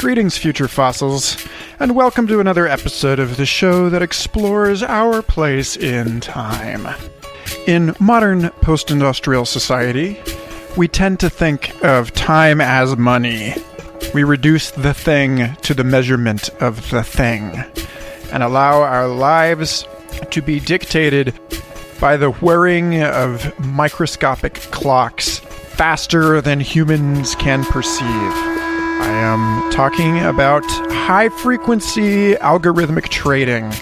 Greetings, future fossils, and welcome to another episode of the show that explores our place in time. In modern post industrial society, we tend to think of time as money. We reduce the thing to the measurement of the thing and allow our lives to be dictated by the whirring of microscopic clocks faster than humans can perceive. I am talking about high frequency algorithmic trading.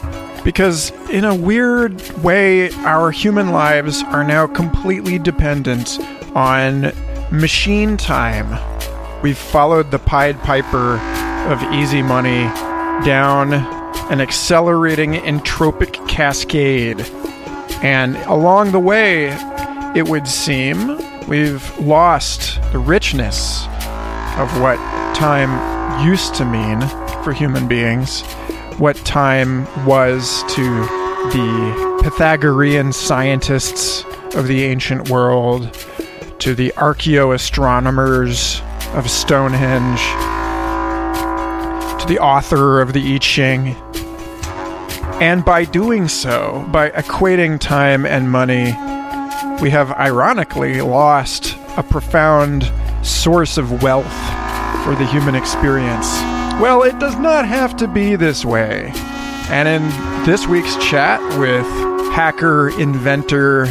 Because, in a weird way, our human lives are now completely dependent on machine time. We've followed the Pied Piper of easy money down an accelerating entropic cascade. And along the way, it would seem, we've lost the richness of what time used to mean for human beings, what time was to the Pythagorean scientists of the ancient world, to the archaeoastronomers of Stonehenge, to the author of the I Ching. And by doing so, by equating time and money, we have ironically lost a profound source of wealth for the human experience. Well, it does not have to be this way. And in this week's chat with hacker, inventor,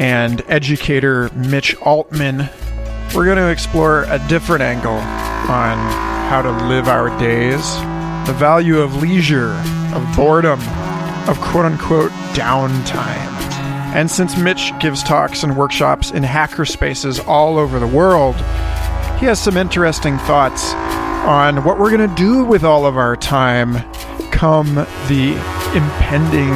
and educator Mitch Altman, we're going to explore a different angle on how to live our days, the value of leisure, of boredom, of quote unquote downtime. And since Mitch gives talks and workshops in hacker spaces all over the world, he has some interesting thoughts on what we're going to do with all of our time come the impending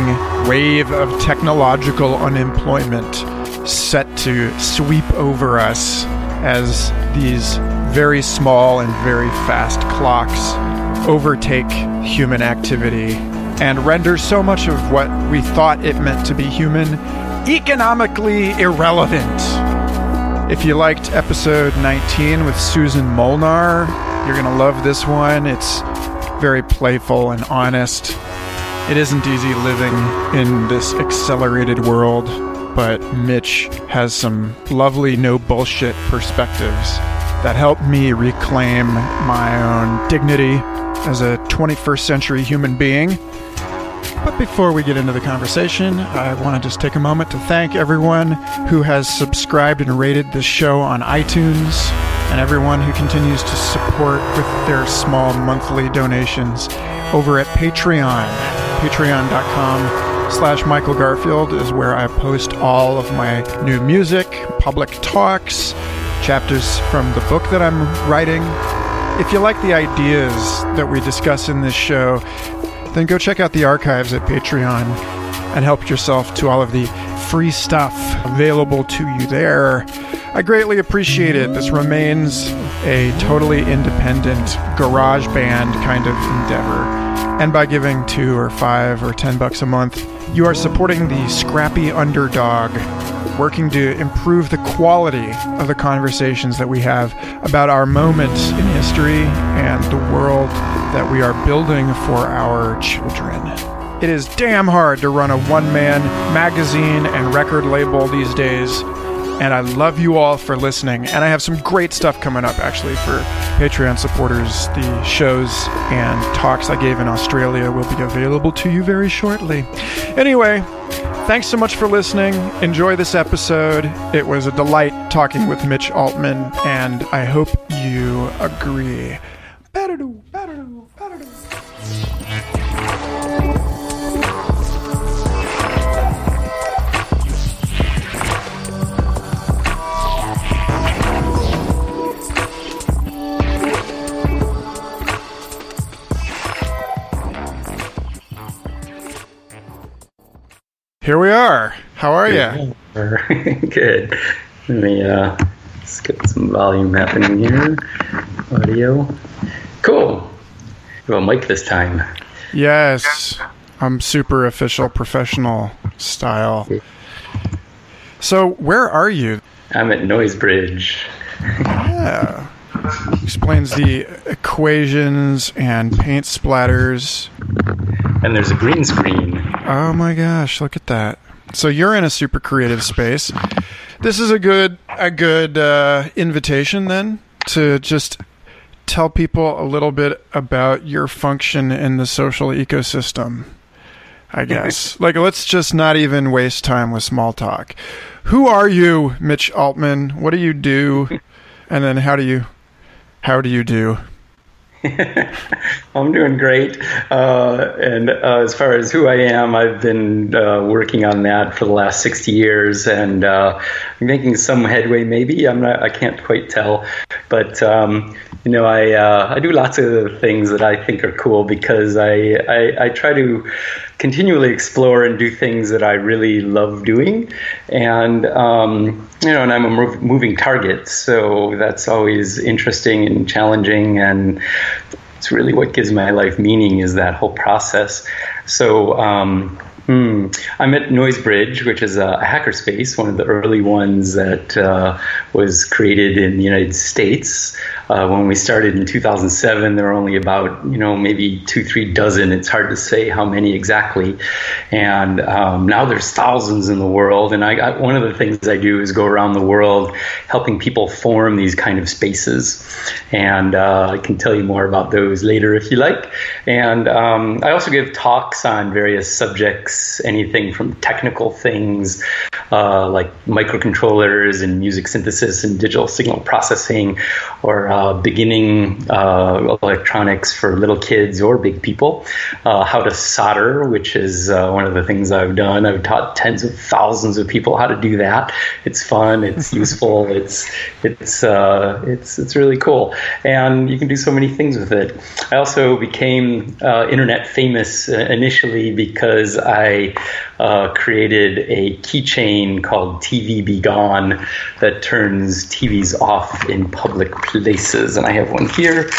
wave of technological unemployment set to sweep over us as these very small and very fast clocks overtake human activity and render so much of what we thought it meant to be human economically irrelevant. If you liked episode 19 with Susan Molnar, you're going to love this one. It's very playful and honest. It isn't easy living in this accelerated world, but Mitch has some lovely no bullshit perspectives that help me reclaim my own dignity as a 21st century human being but before we get into the conversation, I want to just take a moment to thank everyone who has subscribed and rated this show on iTunes and everyone who continues to support with their small monthly donations over at Patreon. Patreon.com slash Michael Garfield is where I post all of my new music, public talks, chapters from the book that I'm writing. If you like the ideas that we discuss in this show, then go check out the archives at Patreon and help yourself to all of the free stuff available to you there. I greatly appreciate it. This remains a totally independent garage band kind of endeavor. And by giving two or five or ten bucks a month, you are supporting the scrappy underdog working to improve the quality of the conversations that we have about our moments in history and the world that we are building for our children. It is damn hard to run a one man magazine and record label these days. And I love you all for listening. And I have some great stuff coming up actually for Patreon supporters. The shows and talks I gave in Australia will be available to you very shortly. Anyway, Thanks so much for listening. Enjoy this episode. It was a delight talking with Mitch Altman, and I hope you agree. Here we are. How are you? Good. Let me uh, get some volume happening here. Audio. Cool. Well, mic this time. Yes. I'm super official, professional style. So, where are you? I'm at Noisebridge. Yeah. explains the equations and paint splatters. And there's a green screen. Oh my gosh, look at that. So you're in a super creative space. This is a good a good uh, invitation then to just tell people a little bit about your function in the social ecosystem. I guess. like let's just not even waste time with small talk. Who are you, Mitch Altman? What do you do? And then how do you how do you do? I'm doing great. Uh, and uh, as far as who I am, I've been uh, working on that for the last 60 years and uh, making some headway. Maybe I'm not. I can't quite tell, but um, you know, I uh, I do lots of things that I think are cool because I, I, I try to continually explore and do things that I really love doing, and um, you know, and I'm a moving target, so that's always interesting and challenging, and it's really what gives my life meaning is that whole process. So. Um, Hmm. I'm at Noisebridge, which is a hackerspace, one of the early ones that uh, was created in the United States. Uh, when we started in 2007, there were only about, you know, maybe two, three dozen. It's hard to say how many exactly. And um, now there's thousands in the world. And I, I, one of the things I do is go around the world helping people form these kind of spaces. And uh, I can tell you more about those later if you like. And um, I also give talks on various subjects anything from technical things uh, like microcontrollers and music synthesis and digital signal processing, or uh, beginning uh, electronics for little kids or big people, uh, how to solder, which is uh, one of the things I've done. I've taught tens of thousands of people how to do that. It's fun, it's useful, it's it's uh, it's it's really cool, and you can do so many things with it. I also became internet famous initially because I I uh, created a keychain called TV-B-Gone that turns TVs off in public places. And I have one here.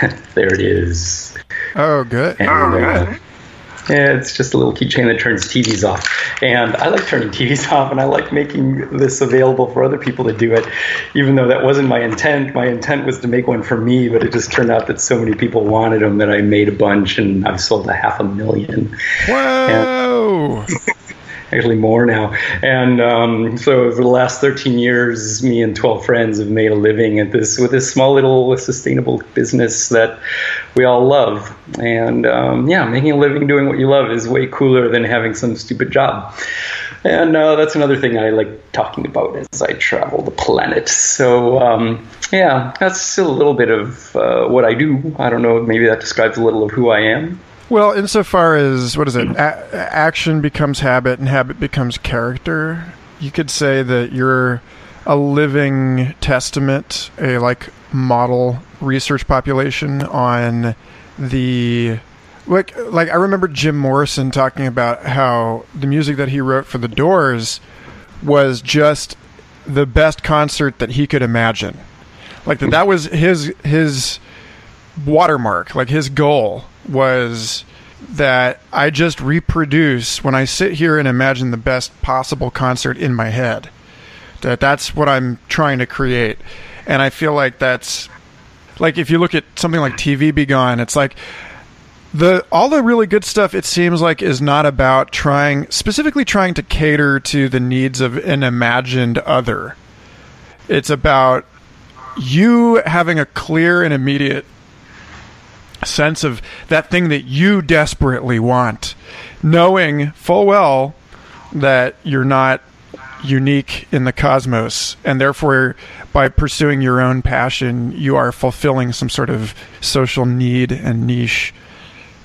there it is. Oh, good. And, oh, good. Yeah, it's just a little keychain that turns TVs off. And I like turning TVs off, and I like making this available for other people to do it, even though that wasn't my intent. My intent was to make one for me, but it just turned out that so many people wanted them that I made a bunch, and I've sold a half a million. Whoa! And, actually more now. And um, so for the last 13 years, me and 12 friends have made a living at this with this small little sustainable business that we all love. And um, yeah, making a living doing what you love is way cooler than having some stupid job. And uh, that's another thing I like talking about as I travel the planet. So, um, yeah, that's still a little bit of uh, what I do. I don't know, maybe that describes a little of who I am. Well, insofar as what is it, a- action becomes habit and habit becomes character, you could say that you're a living testament, a like model research population on the like like I remember Jim Morrison talking about how the music that he wrote for the Doors was just the best concert that he could imagine. Like that that was his his watermark, like his goal was that I just reproduce when I sit here and imagine the best possible concert in my head. That that's what I'm trying to create. And I feel like that's like if you look at something like TV-B-Gone, it's like the all the really good stuff it seems like is not about trying specifically trying to cater to the needs of an imagined other. It's about you having a clear and immediate sense of that thing that you desperately want, knowing full well that you're not unique in the cosmos, and therefore, by pursuing your own passion, you are fulfilling some sort of social need and niche.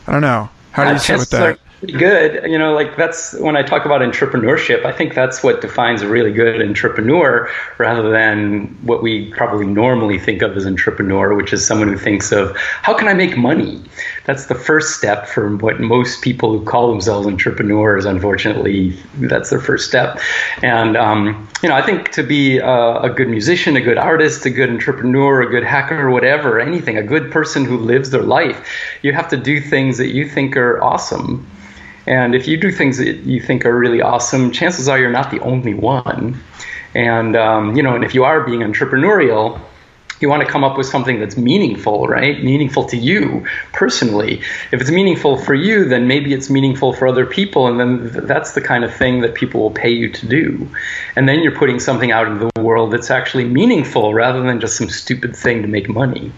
I don't know. How do you sit with that? Good. You know, like that's when I talk about entrepreneurship, I think that's what defines a really good entrepreneur rather than what we probably normally think of as entrepreneur, which is someone who thinks of how can I make money? That's the first step for what most people who call themselves entrepreneurs, unfortunately, that's their first step. And, um, you know, I think to be a, a good musician, a good artist, a good entrepreneur, a good hacker, whatever, anything, a good person who lives their life, you have to do things that you think are awesome and if you do things that you think are really awesome, chances are you're not the only one. And um, you know, and if you are being entrepreneurial, you want to come up with something that's meaningful, right? Meaningful to you personally. If it's meaningful for you, then maybe it's meaningful for other people, and then that's the kind of thing that people will pay you to do. And then you're putting something out into the world that's actually meaningful rather than just some stupid thing to make money.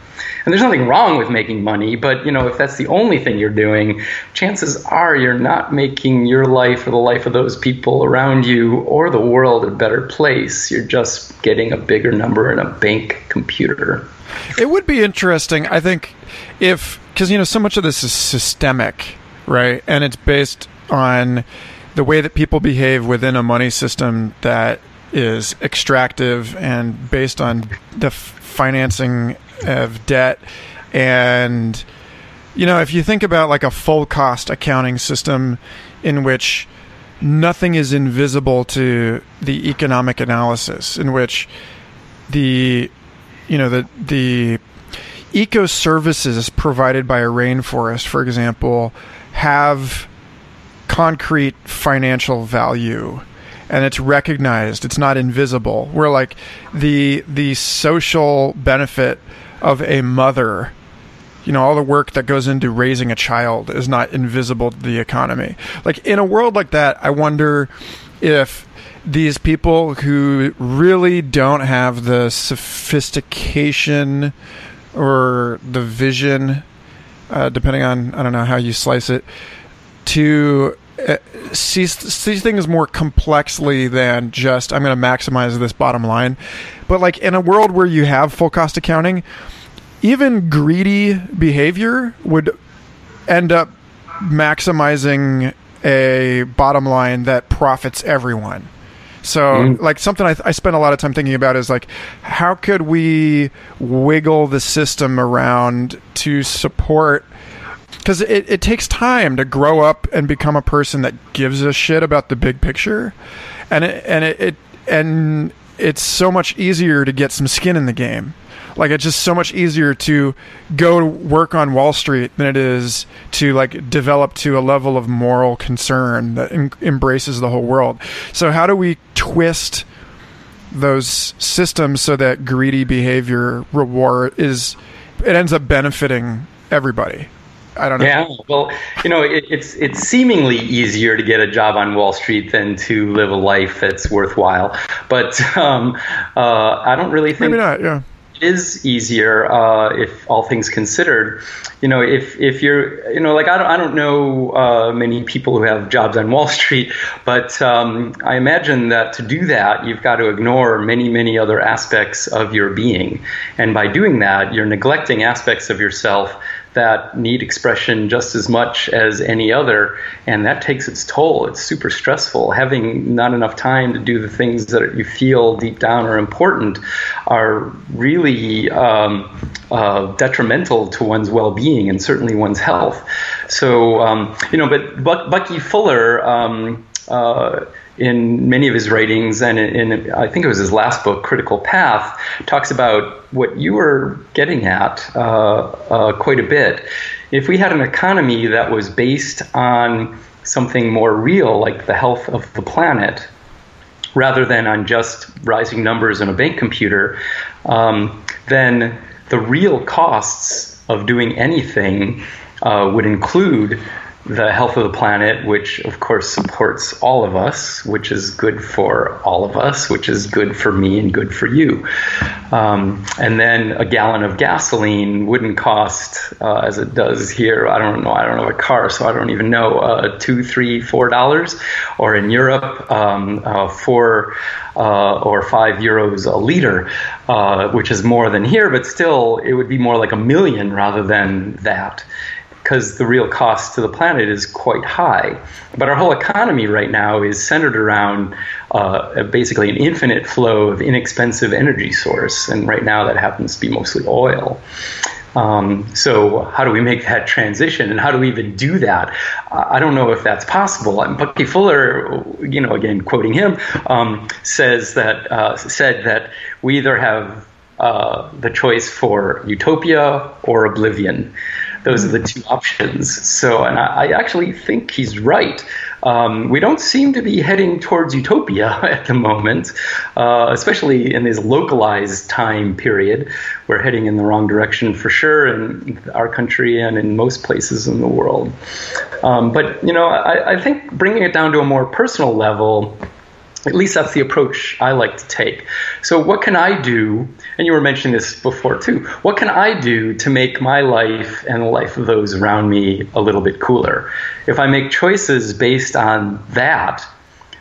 And there's nothing wrong with making money, but you know, if that's the only thing you're doing, chances are you're not making your life or the life of those people around you or the world a better place. You're just getting a bigger number in a bank computer. It would be interesting, I think, if because you know so much of this is systemic, right? And it's based on the way that people behave within a money system that is extractive and based on the financing of debt. And you know if you think about like a full cost accounting system in which nothing is invisible to the economic analysis in which the you know the the eco services provided by a rainforest for example have concrete financial value and it's recognized. It's not invisible. Where like the the social benefit of a mother. You know all the work that goes into raising a child is not invisible to the economy. Like in a world like that i wonder if these people who really don't have the sophistication or the vision uh, depending on i don't know how you slice it to uh, see, see things more complexly than just I'm going to maximize this bottom line. But like in a world where you have full cost accounting, even greedy behavior would end up maximizing a bottom line that profits everyone. So, mm. like something I, th- I spend a lot of time thinking about is like, how could we wiggle the system around to support because it, it takes time to grow up and become a person that gives a shit about the big picture. And it, and it, it and it's so much easier to get some skin in the game. Like it's just so much easier to go to work on wall street than it is to like develop to a level of moral concern that em- embraces the whole world. So how do we twist those systems so that greedy behavior reward is it ends up benefiting everybody I don't know. Yeah, well, you know, it, it's it's seemingly easier to get a job on Wall Street than to live a life that's worthwhile. But um, uh, I don't really think maybe not. Yeah, it is easier uh, if all things considered. You know, if if you're, you know, like I don't I don't know uh, many people who have jobs on Wall Street, but um, I imagine that to do that, you've got to ignore many many other aspects of your being, and by doing that, you're neglecting aspects of yourself that need expression just as much as any other, and that takes its toll. It's super stressful. Having not enough time to do the things that you feel deep down are important are really um, uh, detrimental to one's well-being and certainly one's health. So, um, you know, but Buck, Bucky Fuller. Um, uh, in many of his writings, and in, in, I think it was his last book, Critical Path, talks about what you were getting at uh, uh, quite a bit. If we had an economy that was based on something more real, like the health of the planet, rather than on just rising numbers in a bank computer, um, then the real costs of doing anything uh, would include the health of the planet, which of course supports all of us, which is good for all of us, which is good for me and good for you. Um, and then a gallon of gasoline wouldn't cost, uh, as it does here. I don't know. I don't have a car, so I don't even know. Uh, two, three, four dollars, or in Europe, um, uh, four uh, or five euros a liter, uh, which is more than here, but still, it would be more like a million rather than that because the real cost to the planet is quite high. But our whole economy right now is centered around uh, basically an infinite flow of inexpensive energy source, and right now that happens to be mostly oil. Um, so how do we make that transition, and how do we even do that? I don't know if that's possible. And Bucky Fuller, you know, again quoting him, um, says that uh, said that we either have uh, the choice for utopia or oblivion. Those are the two options. So, and I, I actually think he's right. um, we don't seem to be heading towards utopia at the moment, uh, especially in this localized time period. We're heading in the wrong direction for sure in our country and in most places in the world. Um, but, you know, I, I think bringing it down to a more personal level, at least that's the approach I like to take. So, what can I do? And you were mentioning this before too. What can I do to make my life and the life of those around me a little bit cooler? If I make choices based on that,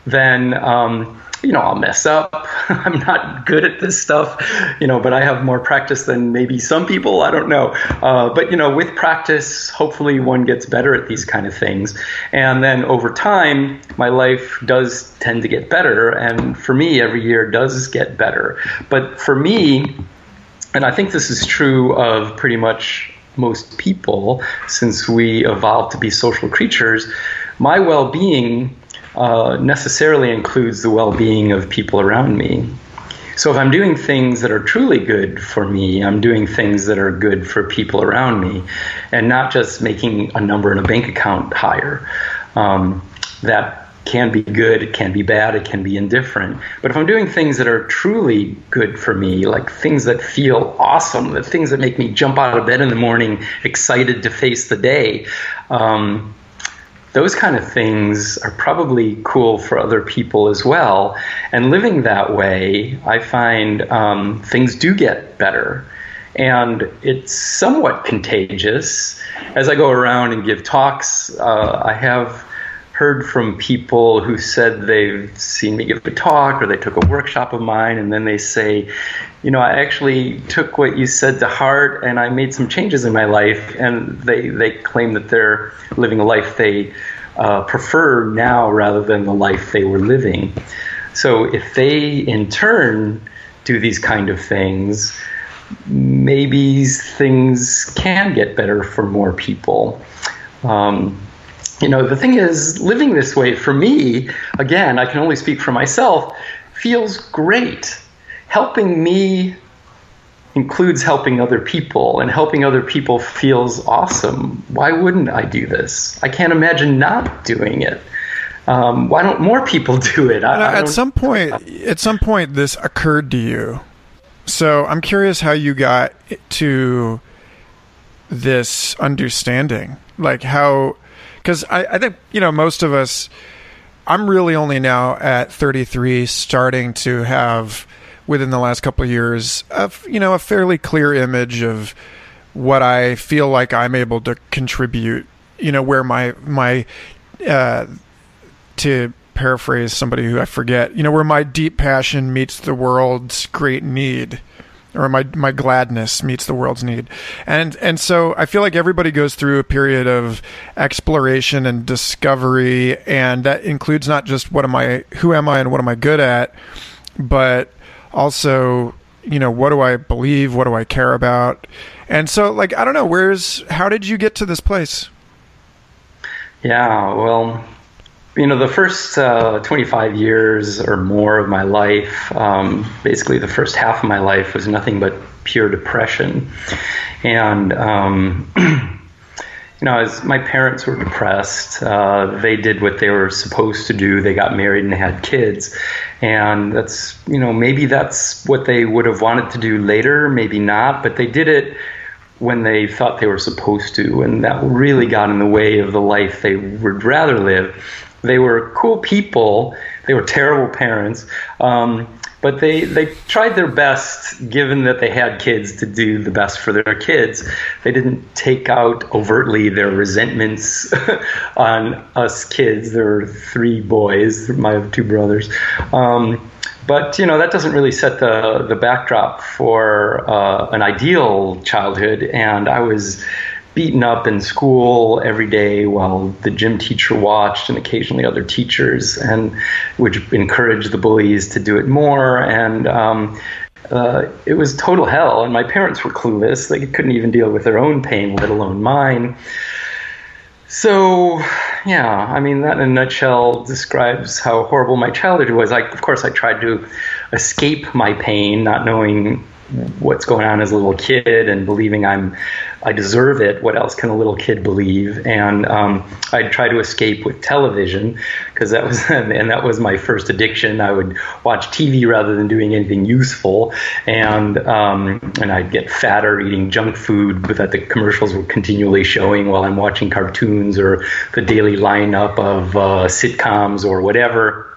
then um, you know, I'll mess up. I'm not good at this stuff, you know, but I have more practice than maybe some people. I don't know. Uh, but, you know, with practice, hopefully one gets better at these kind of things. And then over time, my life does tend to get better. And for me, every year does get better. But for me, and I think this is true of pretty much most people since we evolved to be social creatures, my well being uh, necessarily includes the well being of people around me. So if I'm doing things that are truly good for me, I'm doing things that are good for people around me, and not just making a number in a bank account higher. Um, that can be good, it can be bad, it can be indifferent. But if I'm doing things that are truly good for me, like things that feel awesome, the things that make me jump out of bed in the morning excited to face the day, um, those kind of things are probably cool for other people as well. And living that way, I find um, things do get better. And it's somewhat contagious. As I go around and give talks, uh, I have heard from people who said they've seen me give a talk or they took a workshop of mine and then they say, you know, I actually took what you said to heart and I made some changes in my life. And they, they claim that they're living a life they uh, prefer now rather than the life they were living. So if they in turn do these kind of things, maybe things can get better for more people. Um, you know, the thing is, living this way for me, again, I can only speak for myself, feels great. Helping me includes helping other people, and helping other people feels awesome. Why wouldn't I do this? I can't imagine not doing it. Um, why don't more people do it? I, I at some point, at some point, this occurred to you. So I'm curious how you got to this understanding, like how because I, I think you know most of us. I'm really only now at 33, starting to have within the last couple of years, of you know, a fairly clear image of what I feel like I'm able to contribute. You know, where my my uh, to paraphrase somebody who I forget, you know, where my deep passion meets the world's great need or my my gladness meets the world's need. And and so i feel like everybody goes through a period of exploration and discovery and that includes not just what am i who am i and what am i good at but also you know what do i believe? What do i care about? And so like i don't know where's how did you get to this place? Yeah well you know, the first uh, 25 years or more of my life, um, basically the first half of my life, was nothing but pure depression. And, um, you know, as my parents were depressed, uh, they did what they were supposed to do. They got married and had kids. And that's, you know, maybe that's what they would have wanted to do later, maybe not, but they did it when they thought they were supposed to, and that really got in the way of the life they would rather live. They were cool people. They were terrible parents. Um, but they, they tried their best, given that they had kids, to do the best for their kids. They didn't take out overtly their resentments on us kids. There were three boys, my two brothers. Um, but you know that doesn't really set the the backdrop for uh, an ideal childhood. And I was beaten up in school every day while the gym teacher watched and occasionally other teachers, and which encouraged the bullies to do it more. And um, uh, it was total hell. And my parents were clueless; they couldn't even deal with their own pain, let alone mine. So, yeah, I mean, that in a nutshell describes how horrible my childhood was. I, of course, I tried to escape my pain, not knowing what's going on as a little kid and believing I'm I deserve it. What else can a little kid believe? And um, I'd try to escape with television because that was and that was my first addiction. I would watch TV rather than doing anything useful, and um, and I'd get fatter eating junk food that the commercials were continually showing while I'm watching cartoons or the daily lineup of uh, sitcoms or whatever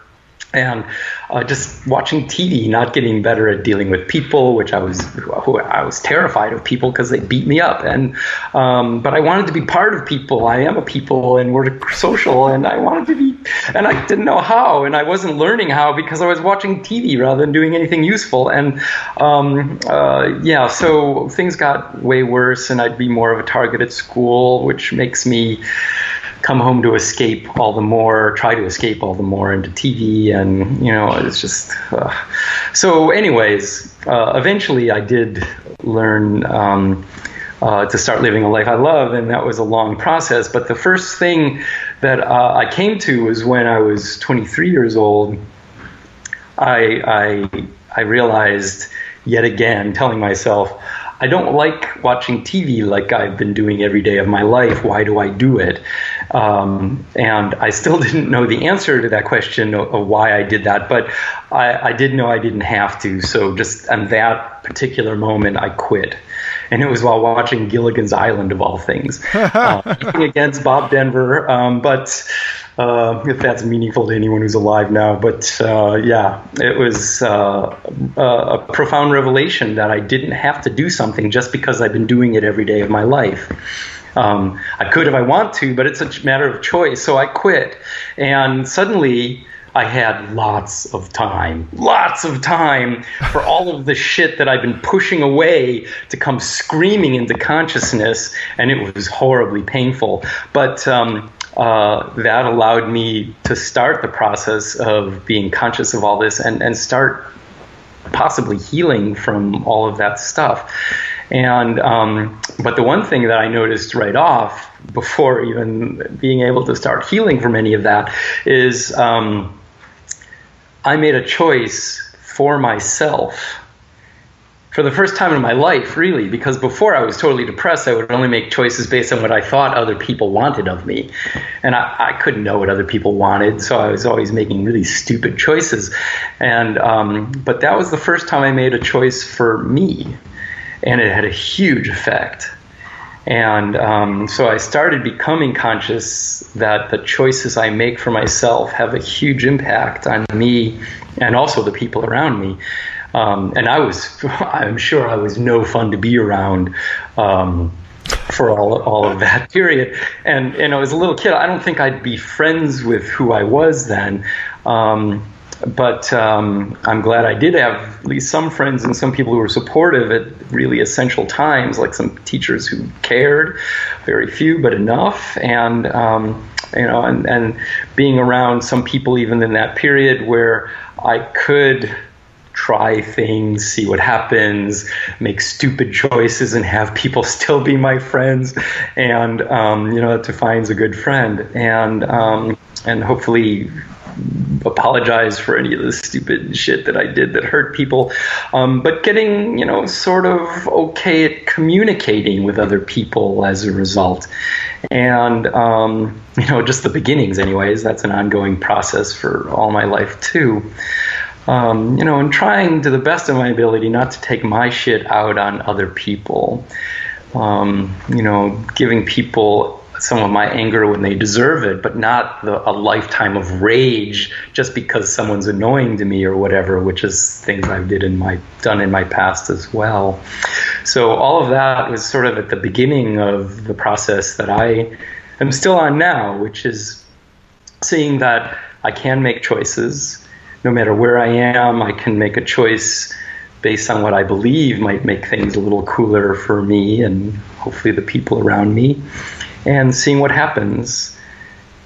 and uh, just watching TV, not getting better at dealing with people, which I was I was terrified of people because they beat me up. And um, but I wanted to be part of people. I am a people, and we're social, and I wanted to be, and I didn't know how, and I wasn't learning how because I was watching TV rather than doing anything useful. And um, uh, yeah, so things got way worse, and I'd be more of a target at school, which makes me come home to escape all the more, try to escape all the more into TV, and you know, it's just. Uh. So, anyways, uh, eventually I did learn. Um, uh, to start living a life I love, and that was a long process. But the first thing that uh, I came to was when I was 23 years old. I, I, I realized yet again, telling myself, I don't like watching TV like I've been doing every day of my life. Why do I do it? Um, and I still didn't know the answer to that question of, of why I did that, but I, I, did know I didn't have to. So just on that particular moment, I quit. And it was while watching Gilligan's Island, of all things, uh, against Bob Denver. Um, but uh, if that's meaningful to anyone who's alive now. But uh, yeah, it was uh, a profound revelation that I didn't have to do something just because I've been doing it every day of my life. Um, I could if I want to, but it's a matter of choice. So I quit, and suddenly. I had lots of time, lots of time for all of the shit that I've been pushing away to come screaming into consciousness, and it was horribly painful. But um, uh, that allowed me to start the process of being conscious of all this and, and start possibly healing from all of that stuff. And um, but the one thing that I noticed right off before even being able to start healing from any of that is um, I made a choice for myself for the first time in my life, really, because before I was totally depressed, I would only make choices based on what I thought other people wanted of me. And I, I couldn't know what other people wanted, so I was always making really stupid choices. And um, but that was the first time I made a choice for me and it had a huge effect. And um, so I started becoming conscious that the choices I make for myself have a huge impact on me and also the people around me. Um, and I was, I'm sure I was no fun to be around um, for all, all of that period. And, and I was a little kid. I don't think I'd be friends with who I was then. Um, but um, I'm glad I did have at least some friends and some people who were supportive at really essential times, like some teachers who cared, very few but enough, and um, you know, and, and being around some people even in that period where I could try things, see what happens, make stupid choices, and have people still be my friends. And um, you know, that defines a good friend. And um, and hopefully apologize for any of the stupid shit that I did that hurt people, um, but getting you know sort of okay at communicating with other people as a result, and um, you know just the beginnings, anyways. That's an ongoing process for all my life too. Um, you know, and trying to the best of my ability not to take my shit out on other people. Um, you know, giving people some of my anger when they deserve it, but not the, a lifetime of rage just because someone's annoying to me or whatever, which is things I've did in my done in my past as well. So all of that was sort of at the beginning of the process that I am still on now, which is seeing that I can make choices no matter where I am. I can make a choice based on what I believe might make things a little cooler for me and hopefully the people around me and seeing what happens.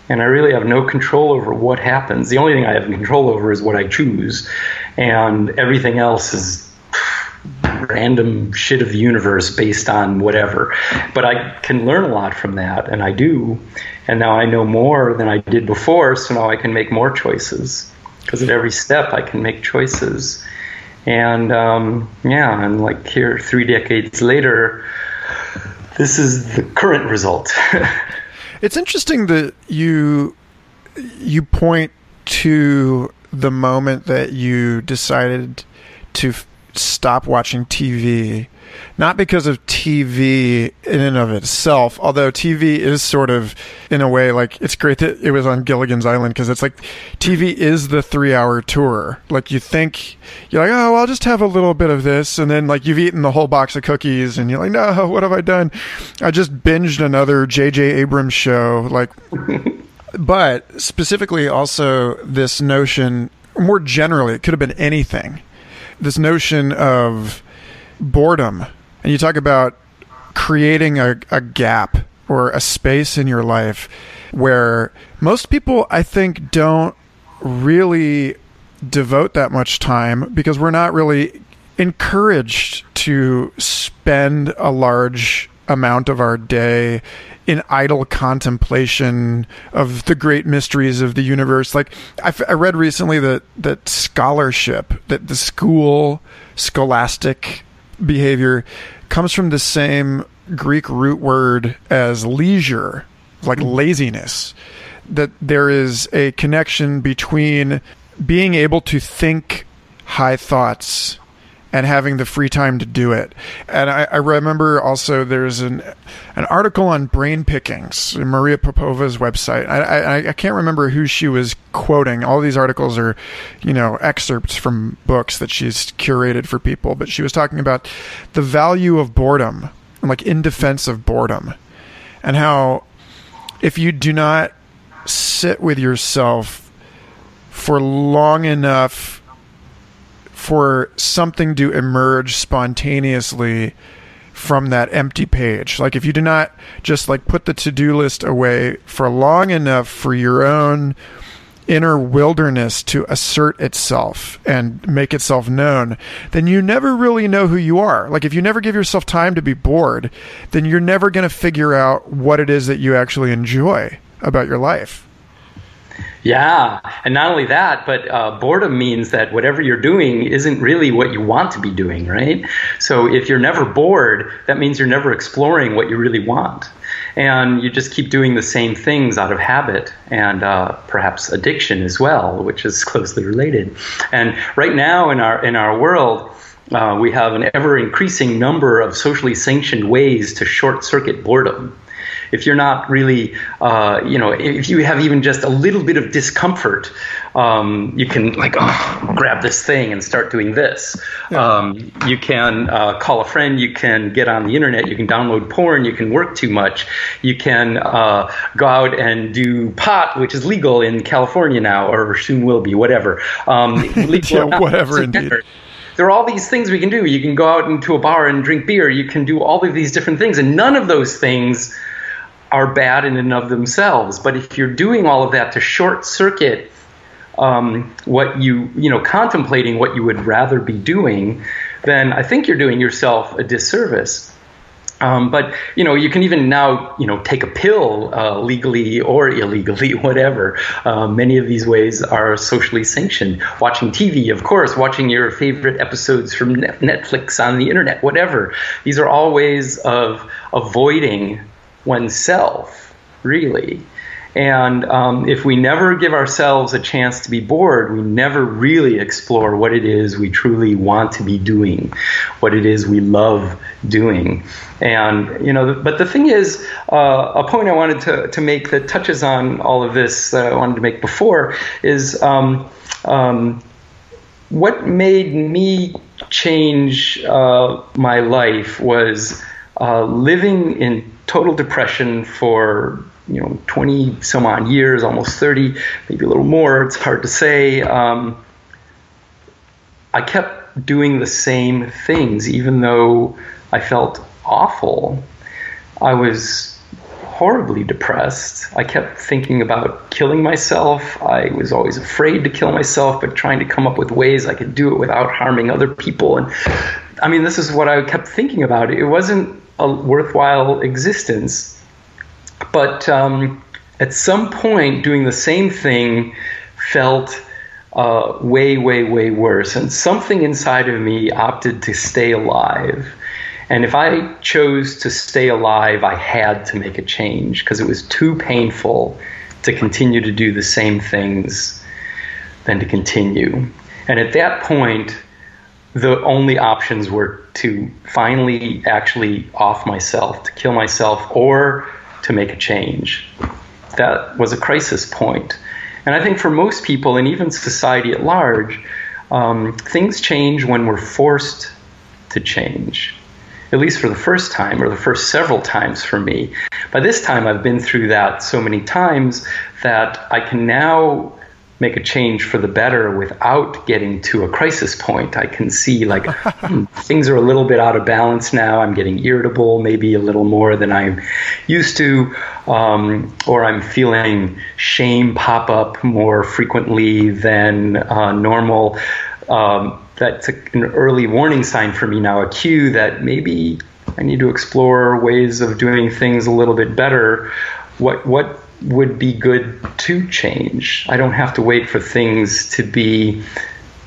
And I really have no control over what happens. The only thing I have control over is what I choose, and everything else is random shit of the universe based on whatever. But I can learn a lot from that, and I do. And now I know more than I did before, so now I can make more choices. Because at every step, I can make choices. And um, yeah, and like here, three decades later, this is the current result. it's interesting that you you point to the moment that you decided to f- stop watching TV not because of TV in and of itself, although TV is sort of, in a way, like it's great that it was on Gilligan's Island because it's like TV is the three hour tour. Like you think, you're like, oh, well, I'll just have a little bit of this. And then like you've eaten the whole box of cookies and you're like, no, what have I done? I just binged another J.J. Abrams show. Like, but specifically also this notion, more generally, it could have been anything. This notion of boredom and you talk about creating a, a gap or a space in your life where most people, I think, don't really devote that much time because we're not really encouraged to spend a large amount of our day in idle contemplation of the great mysteries of the universe. Like I, I read recently that that scholarship, that the school scholastic behavior comes from the same Greek root word as leisure, like mm-hmm. laziness. That there is a connection between being able to think high thoughts and having the free time to do it. And I, I, remember also there's an an article on brain pickings, Maria Popova's website. I, I, I can't remember who she was quoting. All these articles are, you know, excerpts from books that she's curated for people. But she was talking about the value of boredom, like in defense of boredom, and how if you do not sit with yourself for long enough for something to emerge spontaneously from that empty page. Like if you do not just like put the to-do list away for long enough for your own inner wilderness to assert itself and make itself known, then you never really know who you are. Like if you never give yourself time to be bored, then you're never going to figure out what it is that you actually enjoy about your life. Yeah, and not only that, but uh, boredom means that whatever you're doing isn't really what you want to be doing, right? So if you're never bored, that means you're never exploring what you really want, and you just keep doing the same things out of habit and uh, perhaps addiction as well, which is closely related. And right now in our in our world. Uh, we have an ever increasing number of socially sanctioned ways to short circuit boredom if you're not really, uh, you know, if you have even just a little bit of discomfort, um, you can like oh, grab this thing and start doing this. Yeah. Um, you can uh, call a friend. You can get on the internet. You can download porn. You can work too much. You can uh, go out and do pot, which is legal in California now, or soon will be. Whatever. Um, yeah, whatever. Indeed there are all these things we can do. You can go out into a bar and drink beer. You can do all of these different things, and none of those things are bad in and of themselves. But if you're doing all of that to short circuit um, what you, you know, contemplating what you would rather be doing, then I think you're doing yourself a disservice. Um, but you know, you can even now, you know, take a pill uh, legally or illegally, whatever. Uh, many of these ways are socially sanctioned. Watching TV, of course, watching your favorite episodes from Netflix on the internet, whatever. These are all ways of avoiding oneself, really. And um, if we never give ourselves a chance to be bored, we never really explore what it is we truly want to be doing, what it is we love doing. And, you know, but the thing is, uh, a point I wanted to, to make that touches on all of this that I wanted to make before is um, um, what made me change uh, my life was uh, living in total depression for you know 20 some odd years, almost 30, maybe a little more. It's hard to say. Um, I kept doing the same things, even though I felt awful. I was horribly depressed. I kept thinking about killing myself. I was always afraid to kill myself, but trying to come up with ways I could do it without harming other people. And I mean, this is what I kept thinking about. It wasn't a worthwhile existence. But um, at some point, doing the same thing felt uh, way, way, way worse. And something inside of me opted to stay alive. And if I chose to stay alive, I had to make a change because it was too painful to continue to do the same things than to continue. And at that point, the only options were to finally actually off myself, to kill myself, or to make a change. That was a crisis point. And I think for most people, and even society at large, um, things change when we're forced to change. At least for the first time, or the first several times for me. By this time, I've been through that so many times that I can now make a change for the better without getting to a crisis point. I can see like hmm, things are a little bit out of balance now. I'm getting irritable, maybe a little more than I'm used to, um, or I'm feeling shame pop up more frequently than uh, normal. Um, that's a, an early warning sign for me now, a cue that maybe I need to explore ways of doing things a little bit better. What what would be good to change. I don't have to wait for things to be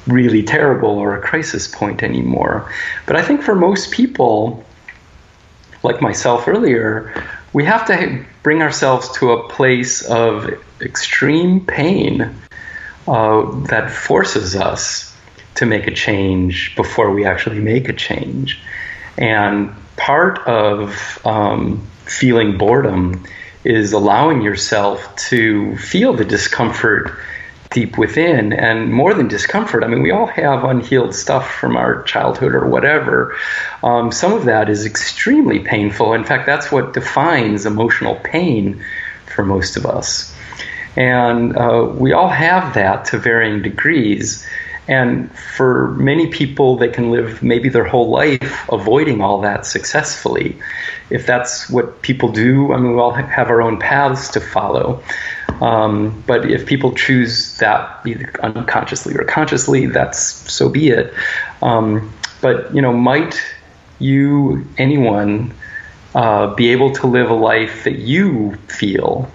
really terrible or a crisis point anymore. But I think for most people, like myself earlier, we have to bring ourselves to a place of extreme pain uh, that forces us to make a change before we actually make a change. And part of um, feeling boredom is allowing yourself to feel the discomfort deep within. And more than discomfort i mean we all have unhealed stuff from our childhood or whatever. Um, some of that is extremely painful. In fact that's what defines emotional pain for most of us. And uh, we all have that to varying degrees and for many people, they can live maybe their whole life avoiding all that successfully. If that's what people do, I mean, we all have our own paths to follow. Um, but if people choose that either unconsciously or consciously, that's so be it. Um, but you know, might you, anyone, uh, be able to live a life that you feel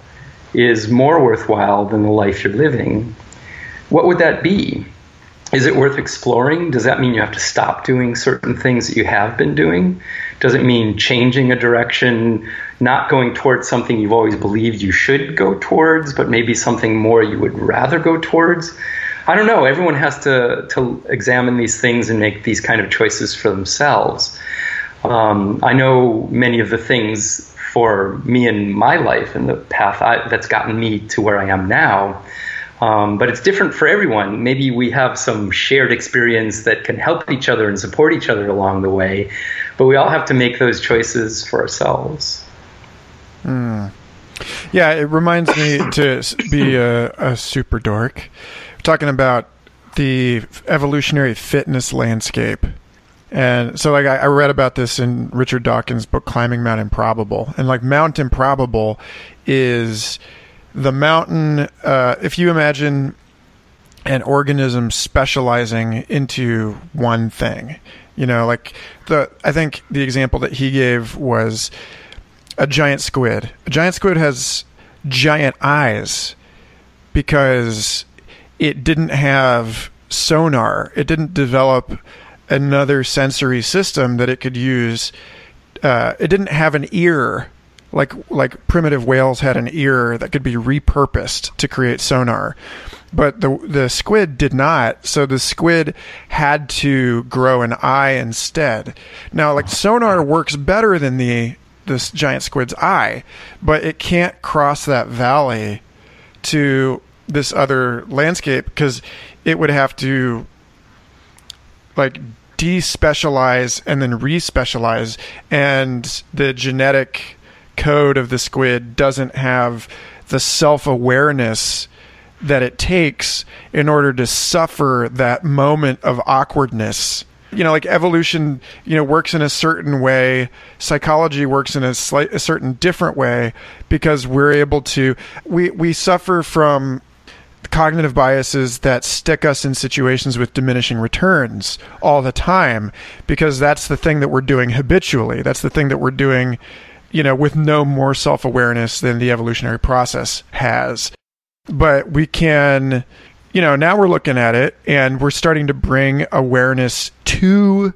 is more worthwhile than the life you're living? What would that be? Is it worth exploring? Does that mean you have to stop doing certain things that you have been doing? Does it mean changing a direction, not going towards something you've always believed you should go towards, but maybe something more you would rather go towards? I don't know. Everyone has to, to examine these things and make these kind of choices for themselves. Um, I know many of the things for me in my life and the path I, that's gotten me to where I am now um, but it's different for everyone. Maybe we have some shared experience that can help each other and support each other along the way, but we all have to make those choices for ourselves. Mm. Yeah, it reminds me to be a, a super dork. We're talking about the evolutionary fitness landscape. And so, like, I, I, read about this in Richard Dawkins' book, Climbing Mount Improbable. And, like, Mount Improbable is the mountain, uh, if you imagine an organism specializing into one thing, you know, like the, I think the example that he gave was a giant squid. A giant squid has giant eyes because it didn't have sonar. It didn't develop another sensory system that it could use. Uh, it didn't have an ear like like primitive whales had an ear that could be repurposed to create sonar. But the the squid did not so the squid had to grow an eye instead. Now like sonar works better than the this giant squid's eye but it can't cross that valley to this other landscape because it would have to like despecialize and then respecialize and the genetic code of the squid doesn't have the self awareness that it takes in order to suffer that moment of awkwardness. You know, like evolution, you know, works in a certain way. Psychology works in a slight, a certain different way because we're able to. We we suffer from cognitive biases that stick us in situations with diminishing returns all the time because that's the thing that we're doing habitually. That's the thing that we're doing you know, with no more self awareness than the evolutionary process has. But we can, you know, now we're looking at it and we're starting to bring awareness to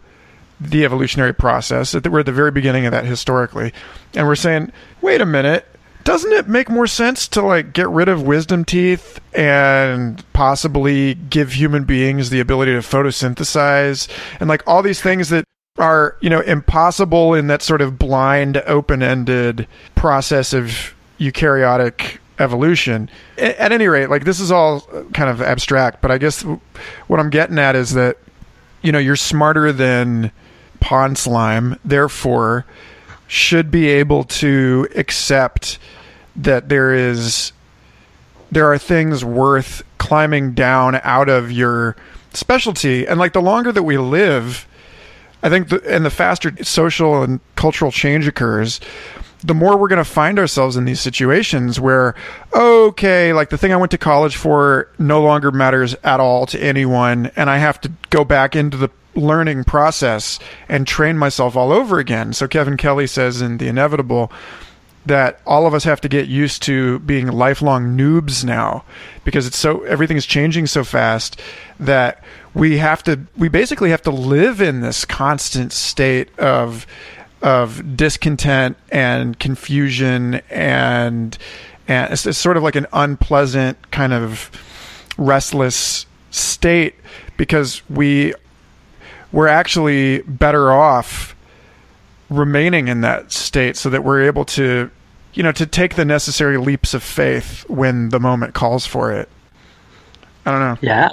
the evolutionary process. We're at the very beginning of that historically. And we're saying, wait a minute, doesn't it make more sense to like get rid of wisdom teeth and possibly give human beings the ability to photosynthesize and like all these things that are, you know, impossible in that sort of blind, open ended process of eukaryotic evolution. At any rate, like this is all uh, kind of abstract, but I guess what I'm getting at is that you know you're smarter than pond slime, therefore should be able to accept that there is there are things worth climbing down out of your specialty and like the longer that we live i think the, and the faster social and cultural change occurs the more we're going to find ourselves in these situations where, okay, like the thing I went to college for no longer matters at all to anyone, and I have to go back into the learning process and train myself all over again. So Kevin Kelly says in The Inevitable that all of us have to get used to being lifelong noobs now because it's so everything is changing so fast that we have to we basically have to live in this constant state of of discontent and confusion and and it's, it's sort of like an unpleasant kind of restless state because we we're actually better off remaining in that state so that we're able to you know to take the necessary leaps of faith when the moment calls for it. I don't know. Yeah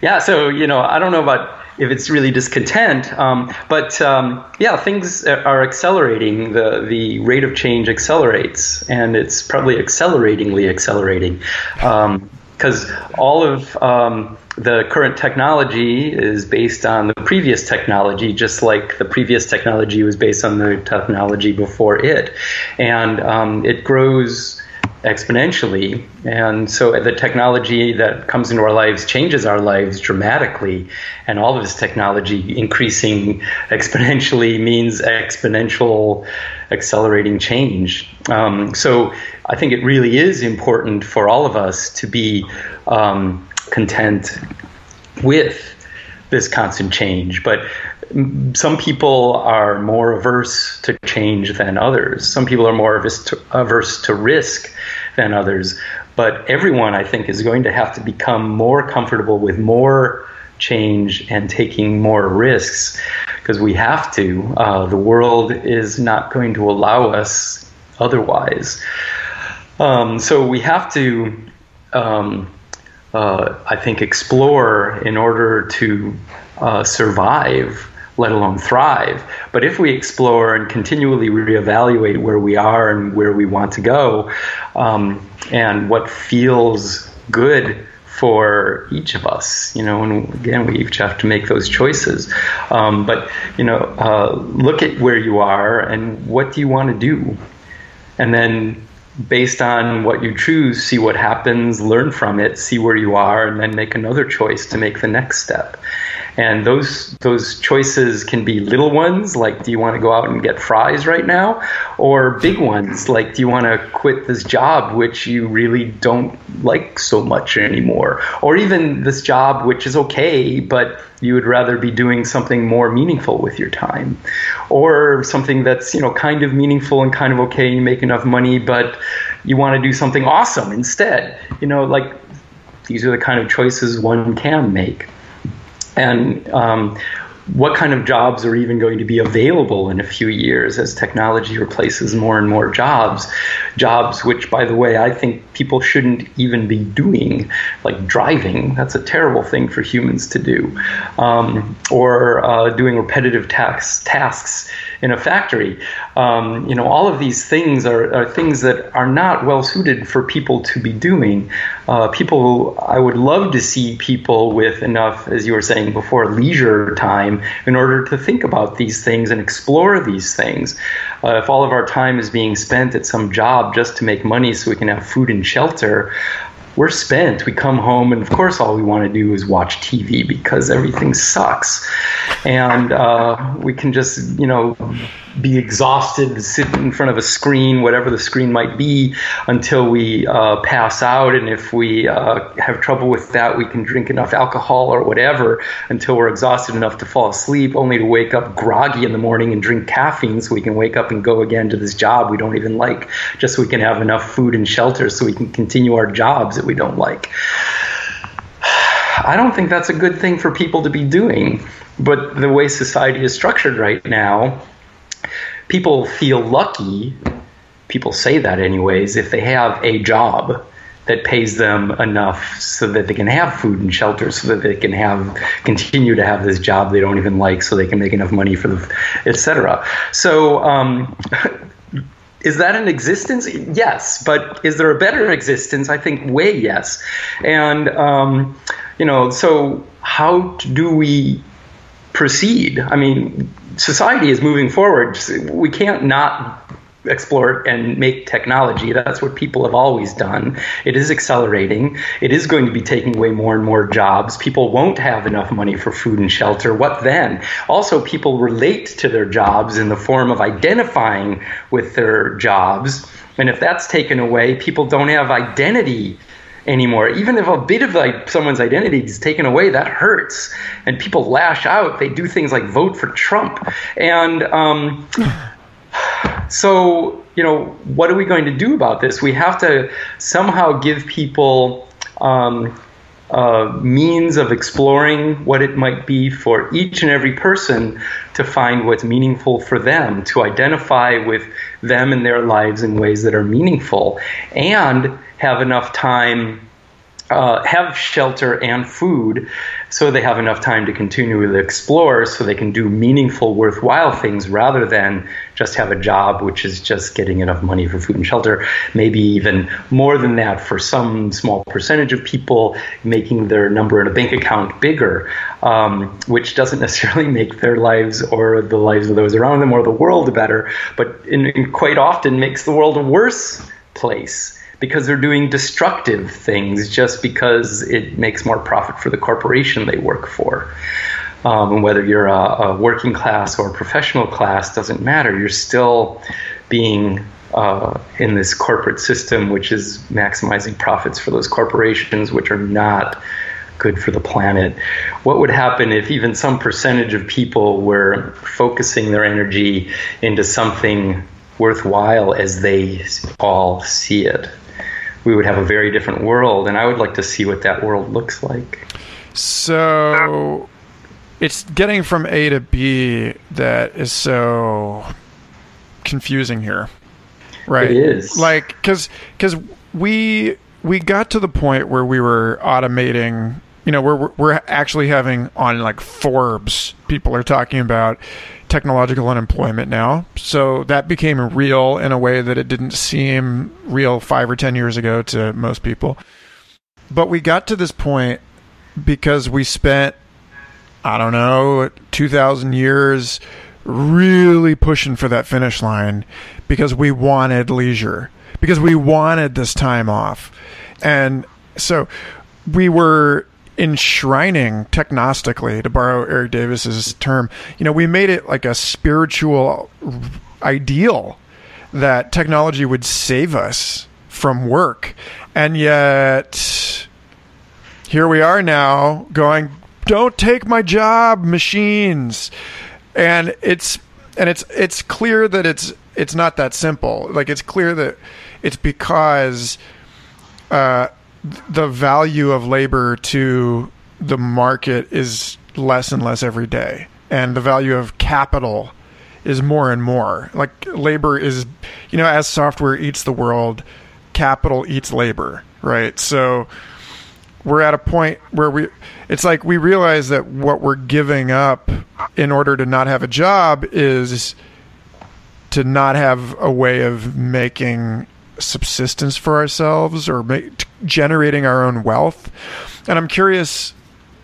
yeah so you know i don't know about if it's really discontent. Um, but um, yeah, things are accelerating. The the rate of change accelerates, and it's probably acceleratingly accelerating because um, all of um, the current technology is based on the previous technology, just like the previous technology was based on the technology before it, and um, it grows exponentially. And so the technology that comes into our lives changes our lives dramatically. And all of this technology increasing exponentially means exponential accelerating change. Um, so I think it really is important for all of us to be um, content with this constant change. But some people are more averse to change than others. Some people are more averse to, averse to risk than others. But everyone, I think, is going to have to become more comfortable with more change and taking more risks because we have to. Uh, the world is not going to allow us otherwise. Um, so we have to, um, uh, I think, explore in order to uh, survive let alone thrive. But if we explore and continually reevaluate where we are and where we want to go, um, and what feels good for each of us, you know, and again, we each have to make those choices. Um, but, you know, uh, look at where you are and what do you want to do? And then based on what you choose, see what happens, learn from it, see where you are, and then make another choice to make the next step. And those those choices can be little ones, like do you want to go out and get fries right now, or big ones, like do you want to quit this job which you really don't like so much anymore, or even this job which is okay, but you would rather be doing something more meaningful with your time, or something that's you know kind of meaningful and kind of okay, you make enough money, but you want to do something awesome instead. You know, like these are the kind of choices one can make and um, what kind of jobs are even going to be available in a few years as technology replaces more and more jobs. Jobs, which, by the way, I think people shouldn't even be doing, like driving. That's a terrible thing for humans to do. Um, or uh, doing repetitive tasks, tasks in a factory. Um, you know, all of these things are, are, things that are not well suited for people to be doing. Uh, people, I would love to see people with enough, as you were saying before, leisure time in order to think about these things and explore these things. Uh, if all of our time is being spent at some job just to make money so we can have food and shelter, we're spent. We come home, and of course, all we want to do is watch TV because everything sucks. And uh, we can just, you know, be exhausted, sit in front of a screen, whatever the screen might be, until we uh, pass out. And if we uh, have trouble with that, we can drink enough alcohol or whatever until we're exhausted enough to fall asleep, only to wake up groggy in the morning and drink caffeine so we can wake up and go again to this job we don't even like, just so we can have enough food and shelter so we can continue our jobs that we don't like. I don't think that's a good thing for people to be doing. But the way society is structured right now, people feel lucky, people say that anyways, if they have a job that pays them enough so that they can have food and shelter so that they can have continue to have this job they don't even like so they can make enough money for the etc so um, is that an existence? Yes but is there a better existence? I think way yes. And um, you know so how do we proceed? I mean society is moving forward. We can't not explore and make technology. That's what people have always done. It is accelerating. It is going to be taking away more and more jobs. People won't have enough money for food and shelter. What then? Also, people relate to their jobs in the form of identifying with their jobs. And if that's taken away, people don't have identity anymore. Even if a bit of like someone's identity is taken away, that hurts, and people lash out. They do things like vote for Trump, and um, so you know what are we going to do about this? We have to somehow give people. Um, uh, means of exploring what it might be for each and every person to find what's meaningful for them, to identify with them and their lives in ways that are meaningful, and have enough time, uh, have shelter and food, so they have enough time to continue to explore, so they can do meaningful, worthwhile things rather than just have a job which is just getting enough money for food and shelter. Maybe even more than that for some small percentage of people, making their number in a bank account bigger, um, which doesn't necessarily make their lives or the lives of those around them or the world better, but in, in quite often makes the world a worse place because they're doing destructive things just because it makes more profit for the corporation they work for. Um, and whether you're a, a, working class or a professional class doesn't matter. You're still being uh, in this corporate system, which is maximizing profits for those corporations, which are not good for the planet. What would happen if even some percentage of people were focusing their energy into something worthwhile as they all see it? We would have a very different world, and I would like to see what that world looks like. So it's getting from A to B that is so confusing here. Right. It is. Like cuz cuz we we got to the point where we were automating you know we're we're actually having on like Forbes people are talking about technological unemployment now. So that became real in a way that it didn't seem real five or 10 years ago to most people. But we got to this point because we spent, I don't know, 2,000 years really pushing for that finish line because we wanted leisure, because we wanted this time off. And so we were enshrining technostically, to borrow Erik Davis's term, you know, we made it like a spiritual ideal that technology would save us from work. And yet here we are now going, don't take my job, machines. And it's and it's it's clear that it's it's not that simple. Like it's clear that it's because uh, the value of labor to the market is less and less every day, and the value of capital is more and more. Like labor is, you know, as software eats the world, capital eats labor, right? So we're at a point where we it's like we realize that what we're giving up in order to not have a job is to not have a way of making subsistence for ourselves or make, generating our own wealth. And I'm curious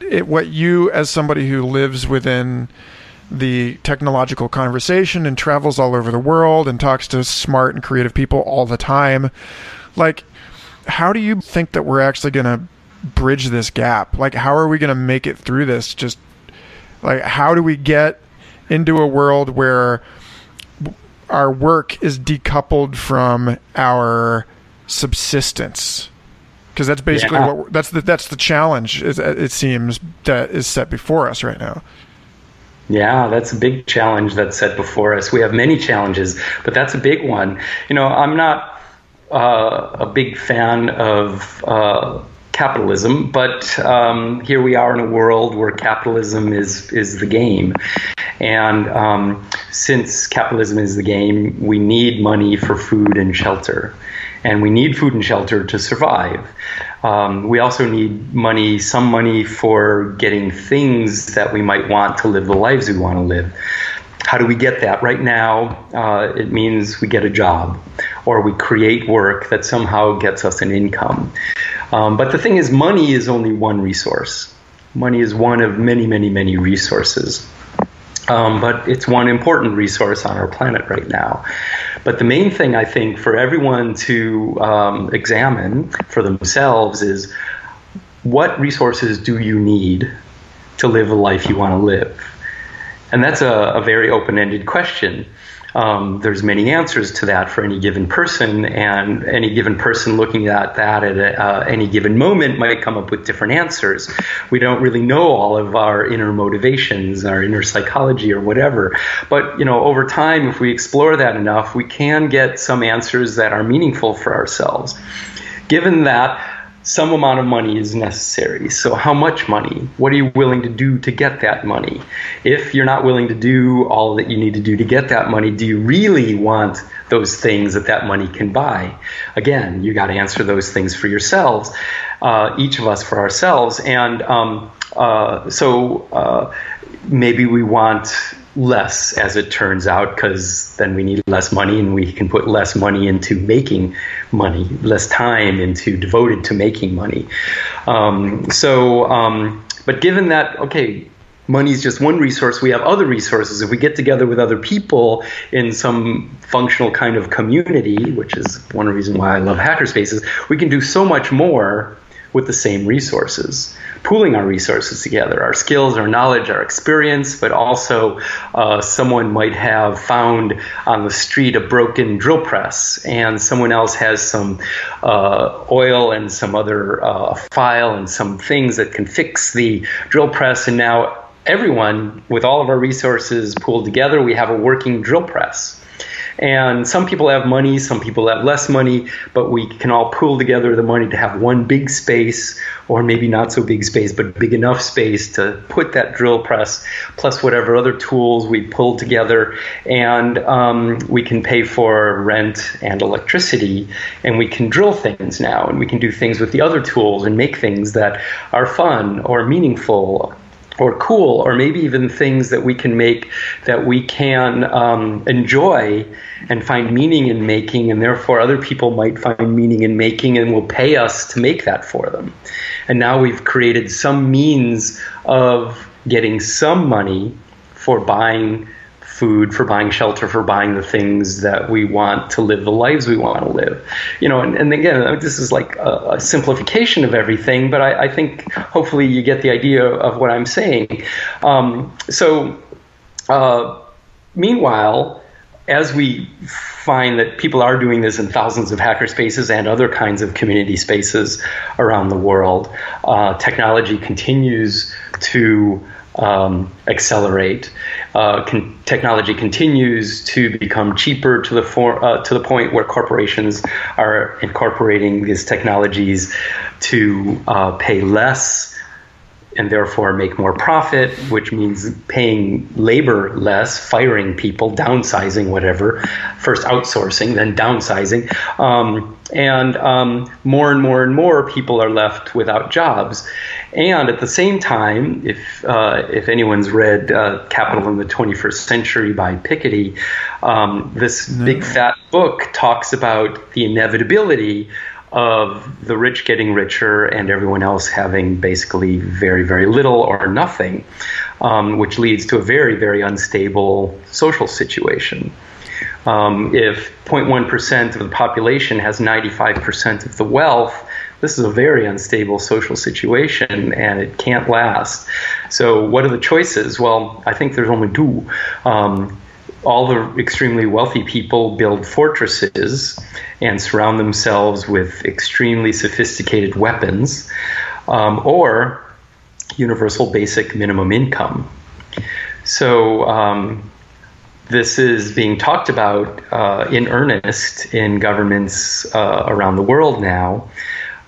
it, what you, as somebody who lives within the technological conversation and travels all over the world and talks to smart and creative people all the time, like, how do you think that we're actually going to bridge this gap? Like, how are we going to make it through this? Just like, how do we get into a world where our work is decoupled from our subsistence because that's basically yeah. what that's the that's the challenge is, it seems that is set before us right now yeah, that's a big challenge that's set before us. We have many challenges, but that's a big one. You know, I'm not uh, a big fan of uh, capitalism, but um, here we are in a world where capitalism is is the game, and um, since capitalism is the game, we need money for food and shelter, and we need food and shelter to survive. Um, we also need money, some money for getting things that we might want to live the lives we want to live. How do we get that? Right now, uh, it means we get a job or we create work that somehow gets us an income. Um, but the thing is, money is only one resource. Money is one of many, many, many resources. Um, but it's one important resource on our planet right now. But the main thing I think for everyone to um, examine for themselves is what resources do you need to live the life you want to live? And that's a, a very open ended question um, there's many answers to that for any given person, and any given person looking at that at a, uh, any given moment might come up with different answers. We don't really know all of our inner motivations, our inner psychology, or whatever. But you know, over time, if we explore that enough, we can get some answers that are meaningful for ourselves. Given that some amount of money is necessary. So, how much money? What are you willing to do to get that money? If you're not willing to do all that you need to do to get that money, do you really want those things that that money can buy? Again, you got to answer those things for yourselves, uh, each of us for ourselves. And um, uh, so, uh, maybe we want less as it turns out because then we need less money and we can put less money into making money less time into devoted to making money. Um, so um, but given that okay money is just one resource we have other resources. If we get together with other people in some functional kind of community which is one reason why i love hackerspaces we can do so much more with the same resources, pooling our resources together, our skills, our knowledge, our experience, but also uh, someone might have found on the street a broken drill press, and someone else has some uh, oil and some other uh, file and some things that can fix the drill press, and now everyone with all of our resources pooled together, we have a working drill press. And some people have money, some people have less money, but we can all pool together the money to have one big space, or maybe not so big space, but big enough space to put that drill press, plus whatever other tools we pull together. And um, we can pay for rent and electricity, and we can drill things now, and we can do things with the other tools and make things that are fun or meaningful or cool, or maybe even things that we can make that we can um, enjoy and find meaning in making, and therefore other people might find meaning in making and will pay us to make that for them. And now we've created some means of getting some money for buying food, for buying shelter, for buying the things that we want to live the lives we want to live. You know, and, and again, this is like a, a simplification of everything, but I, I, think hopefully you get the idea of what I'm saying. Um, so, uh, meanwhile, as we find that people are doing this in thousands of hacker spaces and other kinds of community spaces around the world, uh, technology continues to um, accelerate. Uh, technology continues to become cheaper to the for- uh, to the point where corporations are incorporating these technologies to uh, pay less and therefore make more profit, which means paying labor less, firing people, downsizing whatever, first outsourcing, then downsizing. Um, and um, more and more and more people are left without jobs. And at the same time, if, uh, if anyone's read uh, Capital in the 21st Century by Piketty, um, this no. big fat book talks about the inevitability of the rich getting richer and everyone else having basically very, very little or nothing, um, which leads to a very, very unstable social situation. Um, if 0.1% of the population has 95% of the wealth, this is a very unstable social situation and it can't last. So, what are the choices? Well, I think there's only two. Um, all the extremely wealthy people build fortresses and surround themselves with extremely sophisticated weapons, um, or universal basic minimum income. So, um, this is being talked about uh, in earnest in governments uh, around the world now.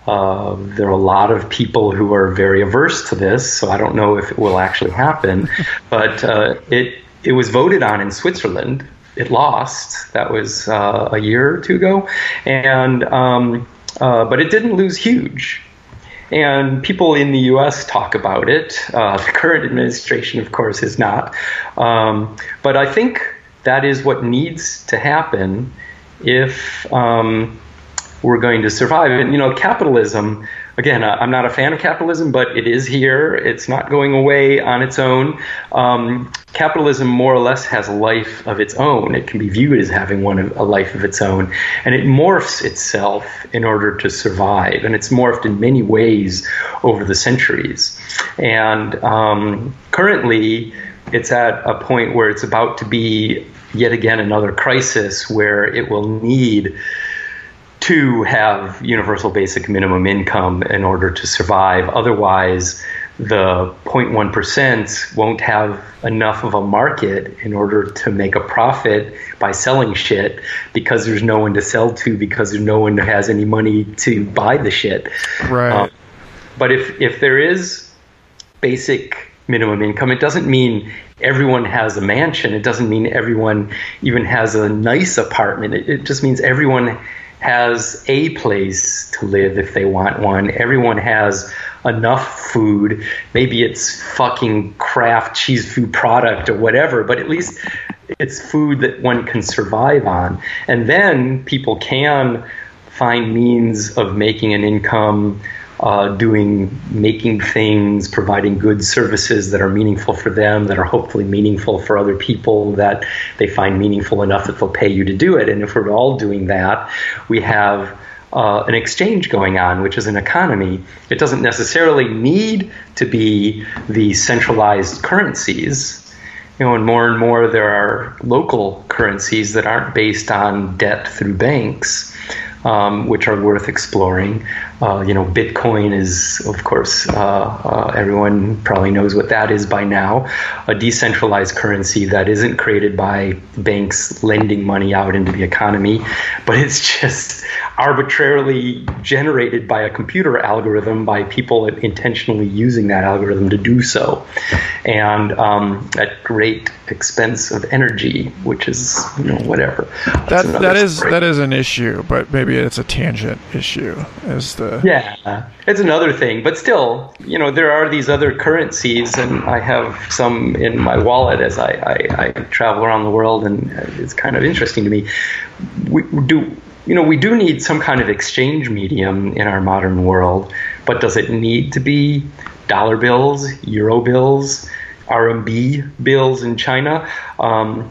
Uh, there are a lot of people who are very averse to this, so I don't know if it will actually happen. but uh, it it was voted on in Switzerland. It lost. That was uh, a year or two ago, and um, uh, but it didn't lose huge. And people in the U.S. talk about it. Uh, the current administration, of course, is not. Um, but I think that is what needs to happen if um, we're going to survive. And you know, capitalism. Again, I'm not a fan of capitalism, but it is here. It's not going away on its own. Um, capitalism more or less has a life of its own. It can be viewed as having one a life of its own, and it morphs itself in order to survive. And it's morphed in many ways over the centuries. And um, currently, it's at a point where it's about to be yet again another crisis where it will need to have universal basic minimum income in order to survive. Otherwise, the 0.1% won't have enough of a market in order to make a profit by selling shit because there's no one to sell to because there's no one has any money to buy the shit. Right. Um, but if, if there is basic minimum income, it doesn't mean everyone has a mansion. It doesn't mean everyone even has a nice apartment. It, it just means everyone has a place to live if they want one. Everyone has enough food. Maybe it's fucking Kraft cheese food product or whatever, but at least it's food that one can survive on. And then people can find means of making an income uh, doing, making things, providing good services that are meaningful for them, that are hopefully meaningful for other people, that they find meaningful enough that they'll pay you to do it. And if we're all doing that, we have uh, an exchange going on, which is an economy. It doesn't necessarily need to be the centralized currencies. You know, and more and more there are local currencies that aren't based on debt through banks um, which are worth exploring. Uh, you know, Bitcoin is, of course, uh, uh, everyone probably knows what that is by now a decentralized currency that isn't created by banks lending money out into the economy, but it's just arbitrarily generated by a computer algorithm by people intentionally using that algorithm to do so. And um, at great expense of energy, which is, you know, whatever. That's that, that is that is an issue, but maybe it's a tangent issue is the yeah it's another thing but still you know there are these other currencies and i have some in my wallet as i, I, I travel around the world and it's kind of interesting to me. We do you know we do need some kind of exchange medium in our modern world but does it need to be dollar bills euro bills rmb bills in china? Um,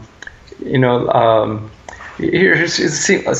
you know um, here's,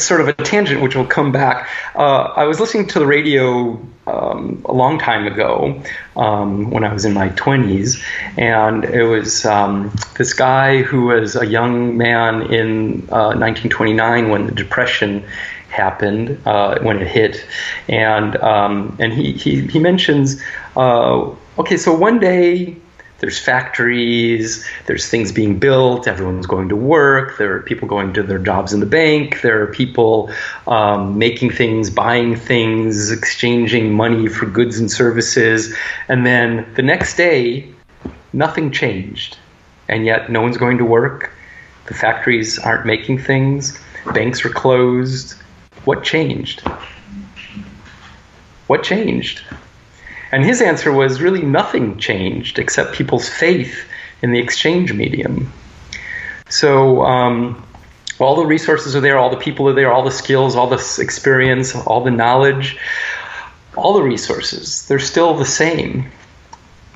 sort of a tangent which will come back. Uh, I was listening to the radio um, a long time ago um, when I was in my 20s, and it was um, this guy who was a young man in uh, 1929 when the Depression happened uh, when it hit, and um, and he he, he mentions uh, okay, so one day there's factories, there's things being built, everyone's going to work, there are people going to their jobs in the bank, there are people um, making things, buying things, exchanging money for goods and services. And then the next day, nothing changed. And yet, no one's going to work, the factories aren't making things, banks are closed. What changed? What changed? And his answer was really nothing changed except people's faith in the exchange medium. So um, all the resources are there, all the people are there, all the skills, all the experience, all the knowledge, all the resources, they're still the same.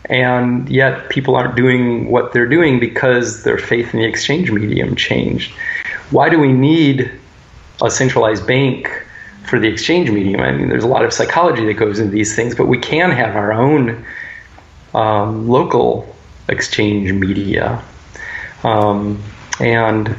And yet people aren't doing what they're doing because their faith in the exchange medium changed. Why do we need a centralized bank for the exchange medium. I mean, there's a lot of psychology that goes into these things, but we can have our own um, local exchange media. Um, and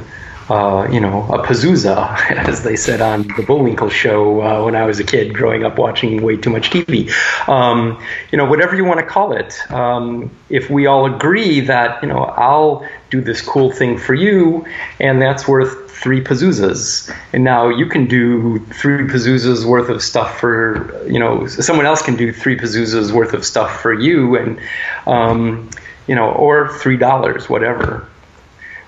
uh, you know, a Pazuza, as they said on the Bullwinkle show uh, when I was a kid growing up watching way too much TV. Um, you know, whatever you want to call it. Um, if we all agree that, you know, I'll do this cool thing for you, and that's worth three Pazuzas. And now you can do three Pazuzas worth of stuff for, you know, someone else can do three Pazuzas worth of stuff for you, and, um, you know, or $3, whatever.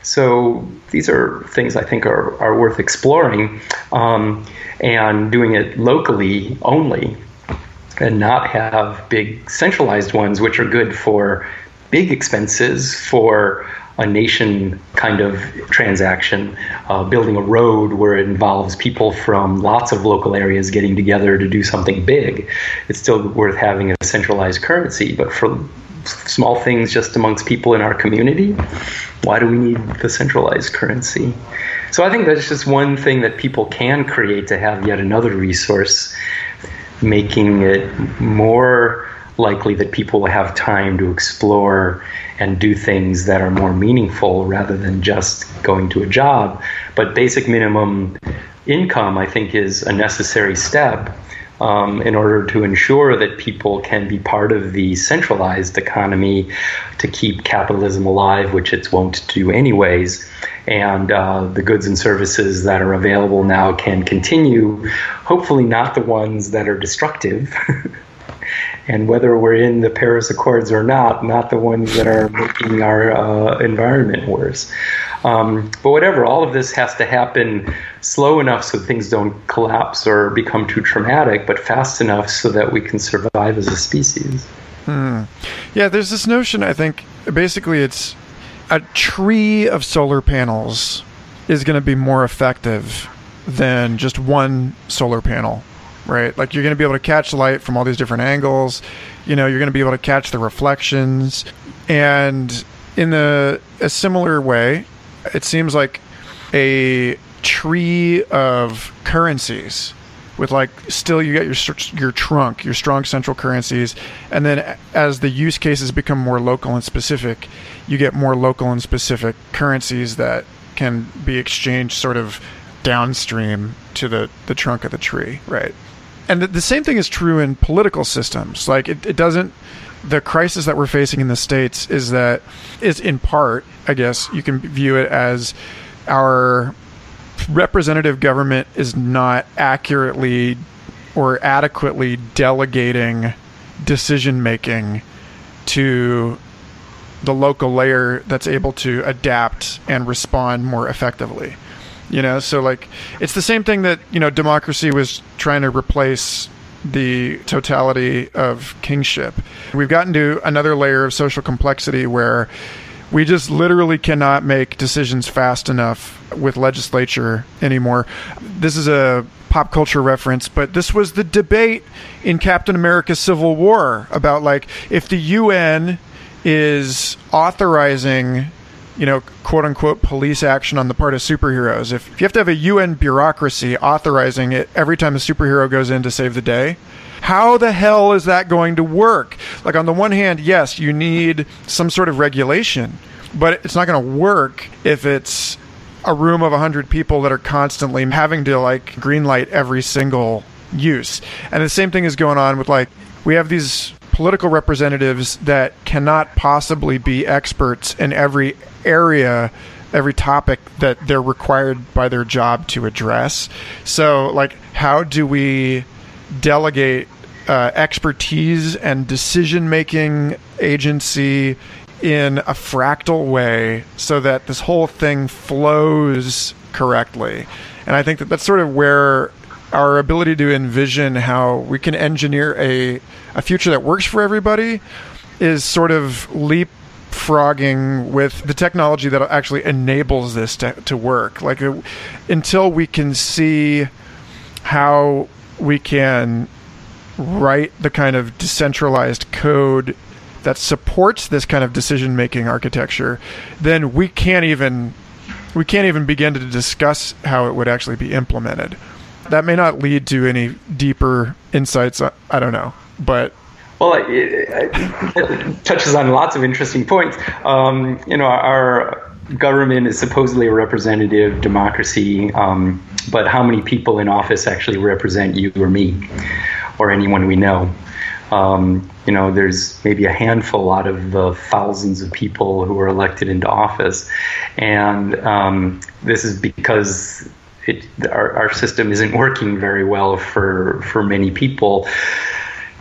So these are things I think are, are worth exploring um, and doing it locally only and not have big centralized ones, which are good for big expenses for a nation kind of transaction, uh, building a road where it involves people from lots of local areas getting together to do something big. It's still worth having a centralized currency, but for small things just amongst people in our community, why do we need the centralized currency? So I think that's just one thing that people can create to have yet another resource, making it more likely that people will have time to explore and do things that are more meaningful rather than just going to a job. But basic minimum income, I think, is a necessary step um, in order to ensure that people can be part of the centralized economy to keep capitalism alive, which it won't do anyways. And uh, the goods and services that are available now can continue, hopefully, not the ones that are destructive. and whether we're in the Paris Accords or not, not the ones that are making our uh, environment worse. Um, but whatever, all of this has to happen slow enough so things don't collapse or become too traumatic, but fast enough so that we can survive as a species. Hmm. Yeah, there's this notion, I think, basically, it's a tree of solar panels is going to be more effective than just one solar panel right? Like you're going to be able to catch light from all these different angles. You know, you're going to be able to catch the reflections. And in a, a similar way, it seems like a tree of currencies with like still you get your your trunk, your strong central currencies, and then as the use cases become more local and specific, you get more local and specific currencies that can be exchanged sort of downstream to the the trunk of the tree, right? And the, the same thing is true in political systems. Like it, it doesn't the crisis that we're facing in the states is that is in part, I guess you can view it as our representative government is not accurately or adequately delegating decision making to the local layer that's able to adapt and respond more effectively. You know, so like it's the same thing that, you know, democracy was trying to replace the totality of kingship. We've gotten to another layer of social complexity where we just literally cannot make decisions fast enough with legislature anymore. This is a pop culture reference, but this was the debate in Captain America Civil War about like if the UN is authorizing you know, quote unquote police action on the part of superheroes. If, if you have to have a UN bureaucracy authorizing it every time a superhero goes in to save the day, how the hell is that going to work? Like, on the one hand, yes, you need some sort of regulation, but it's not going to work if it's a room of 100 people that are constantly having to, like, greenlight every single use. And the same thing is going on with, like, we have these political representatives that cannot possibly be experts in every area every topic that they're required by their job to address. So, like, how do we delegate uh, expertise and decision making agency in a fractal way so that this whole thing flows correctly? And I think that that's sort of where our ability to envision how we can engineer a, a future that works for everybody is sort of leapfrogging with the technology that actually enables this to, to work. Like, uh, until we can see how we can write the kind of decentralized code that supports this kind of decision making architecture, then we can't even we can't even begin to discuss how it would actually be implemented that may not lead to any deeper insights. I don't know, but well, it, it, touches on lots of interesting points. Um, you know, our government is supposedly a representative democracy, um, but how many people in office actually represent you or me or anyone we know? Um, you know, there's maybe a handful out of the thousands of people who are elected into office, and um, this is because it, our, our system isn't working very well for for many people.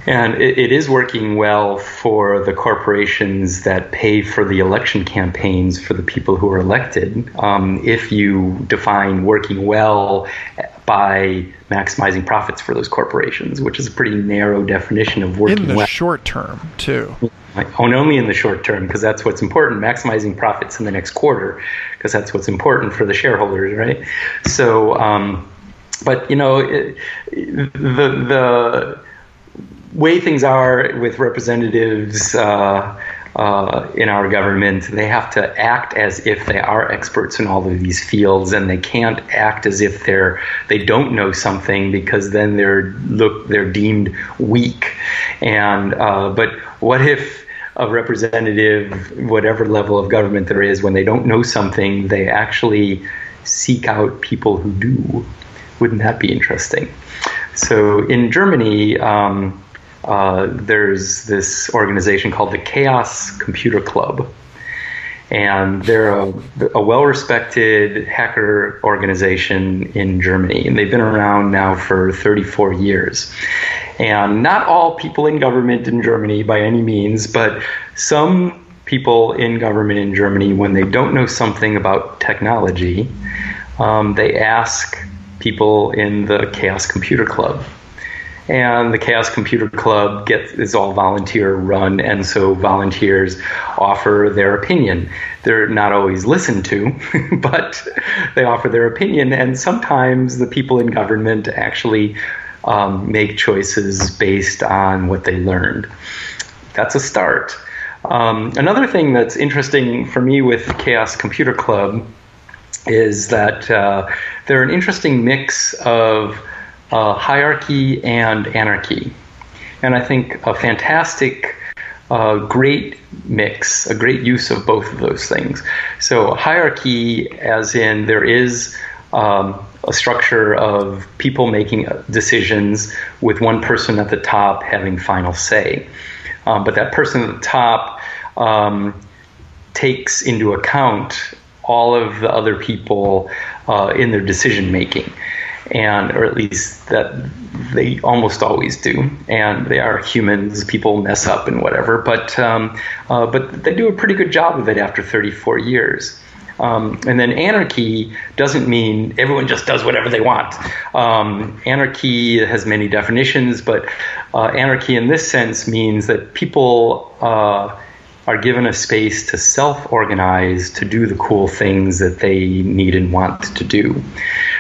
And it, it is working well for the corporations that pay for the election campaigns for the people who are elected. Um, if you define working well by maximizing profits for those corporations, which is a pretty narrow definition of working in the well. short term too. And only in the short term, because that's what's important. Maximizing profits in the next quarter, because that's what's important for the shareholders, right? So, um, but you know, it, the the way things are with representatives uh, uh, in our government, they have to act as if they are experts in all of these fields, and they can't act as if they're they don't know something because then they're look they're deemed weak. And uh, but what if a representative, whatever level of government there is, when they don't know something, they actually seek out people who do? Wouldn't that be interesting? So in Germany. Um, uh, there's this organization called the Chaos Computer Club. And they're a, a well respected hacker organization in Germany. And they've been around now for 34 years. And not all people in government in Germany by any means, but some people in government in Germany, when they don't know something about technology, um, they ask people in the Chaos Computer Club and the Chaos Computer Club gets is all volunteer run, and so volunteers offer their opinion. They're not always listened to, but they offer their opinion, and sometimes the people in government actually um, make choices based on what they learned. That's a start. Um, another thing that's interesting for me with Chaos Computer Club is that uh, they're an interesting mix of uh, hierarchy and anarchy. And I think a fantastic, uh, great mix, a great use of both of those things. So, hierarchy, as in there is um, a structure of people making decisions with one person at the top having final say. Um, but that person at the top um, takes into account all of the other people uh, in their decision making and or at least that they almost always do. And they are humans; people mess up and whatever. But um, uh, but they do a pretty good job of it after 34 years. Um, and then anarchy doesn't mean everyone just does whatever they want. Um, anarchy has many definitions, but uh, anarchy in this sense means that people uh, are given a space to self organize to do the cool things that they need and want to do.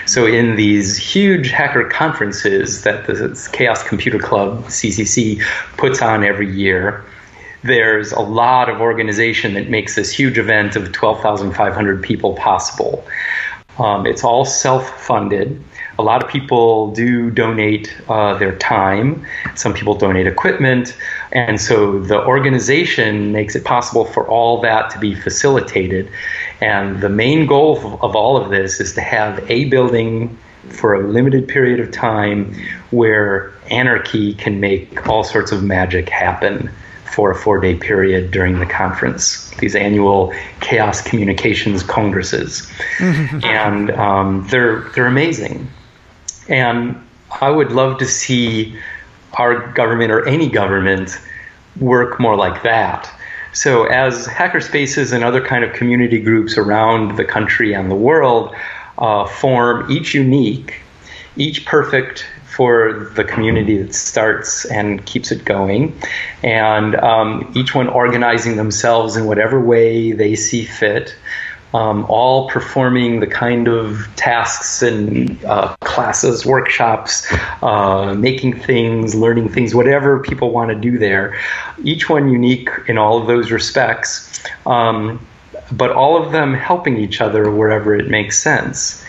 So, in these huge hacker conferences that the Chaos Computer Club, CCC, puts on every year, there's a lot of organization that makes this huge event of 12,500 people possible. Um, it's all self funded. A lot of people do donate uh, their time. Some people donate equipment. And so the organization makes it possible for all that to be facilitated. And the main goal of, of all of this is to have a building for a limited period of time where anarchy can make all sorts of magic happen for a four day period during the conference, these annual chaos communications congresses. and um, they're, they're amazing. And I would love to see our government or any government work more like that. So, as hackerspaces and other kind of community groups around the country and the world uh, form, each unique, each perfect for the community that starts and keeps it going, and um, each one organizing themselves in whatever way they see fit um, all performing the kind of tasks and uh, classes, workshops, uh, making things, learning things, whatever people want to do there. Each one unique in all of those respects, um, but all of them helping each other wherever it makes sense.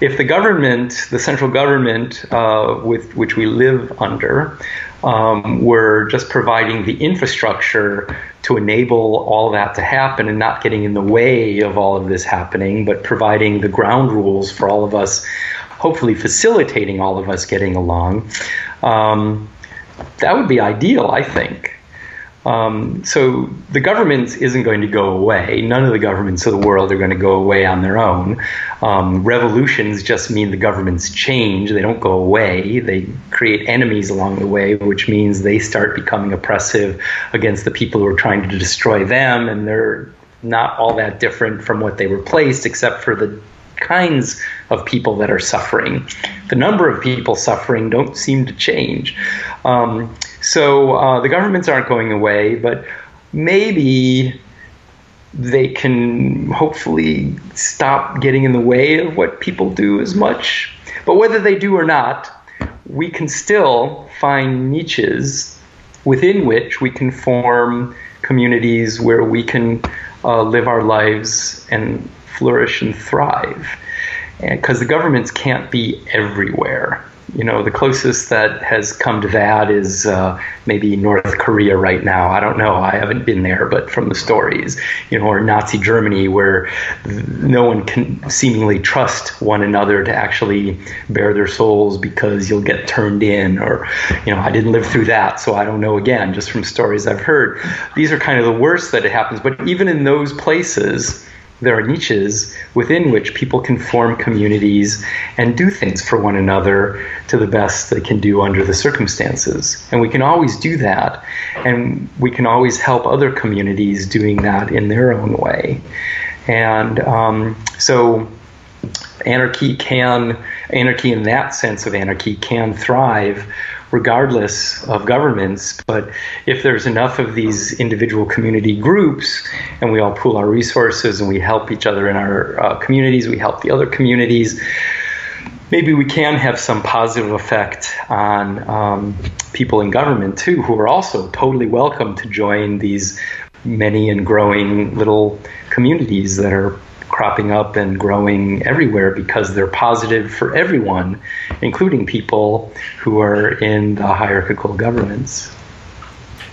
if the government, the central government uh, with which we live under, um, were just providing the infrastructure to enable all that to happen and not getting in the way of all of this happening, but providing the ground rules for all of us, hopefully facilitating all of us getting along. Um, that would be ideal, I think. Um, so the government isn't going to go away. None of the governments of the world are going to go away on their own. Um, revolutions just mean the governments change. They don't go away. They create enemies along the way, which means they start becoming oppressive against the people who are trying to destroy them, and they're not all that different from what they replaced, except for the kinds of people that are suffering. The number of people suffering don't seem to change. Um, so uh, the governments aren't going away, but maybe they can hopefully stop getting in the way of what people do as much. But whether they do or not, we can still find niches within which we can form communities where we can uh, live our lives and flourish and thrive. Because the governments can't be everywhere. You know, the closest that has come to that is uh, maybe North Korea right now. I don't know. I haven't been there, but from the stories, you know, or Nazi Germany, where no one can seemingly trust one another to actually bare their souls because you'll get turned in, or, you know, I didn't live through that, so I don't know again, just from stories I've heard. These are kind of the worst that it happens. But even in those places, there are niches within which people can form communities and do things for one another to the best they can do under the circumstances. And we can always do that. And we can always help other communities doing that in their own way. And um, so anarchy can, anarchy in that sense of anarchy can thrive regardless of governments. But if there's enough of these individual community groups and we all pool our resources and we help each other in our uh, communities, we help the other communities, maybe we can have some positive effect on um, people in government too, who are also totally welcome to join these many and growing little communities that are cropping up and growing everywhere because they're positive for everyone, including people who are in the hierarchical governments.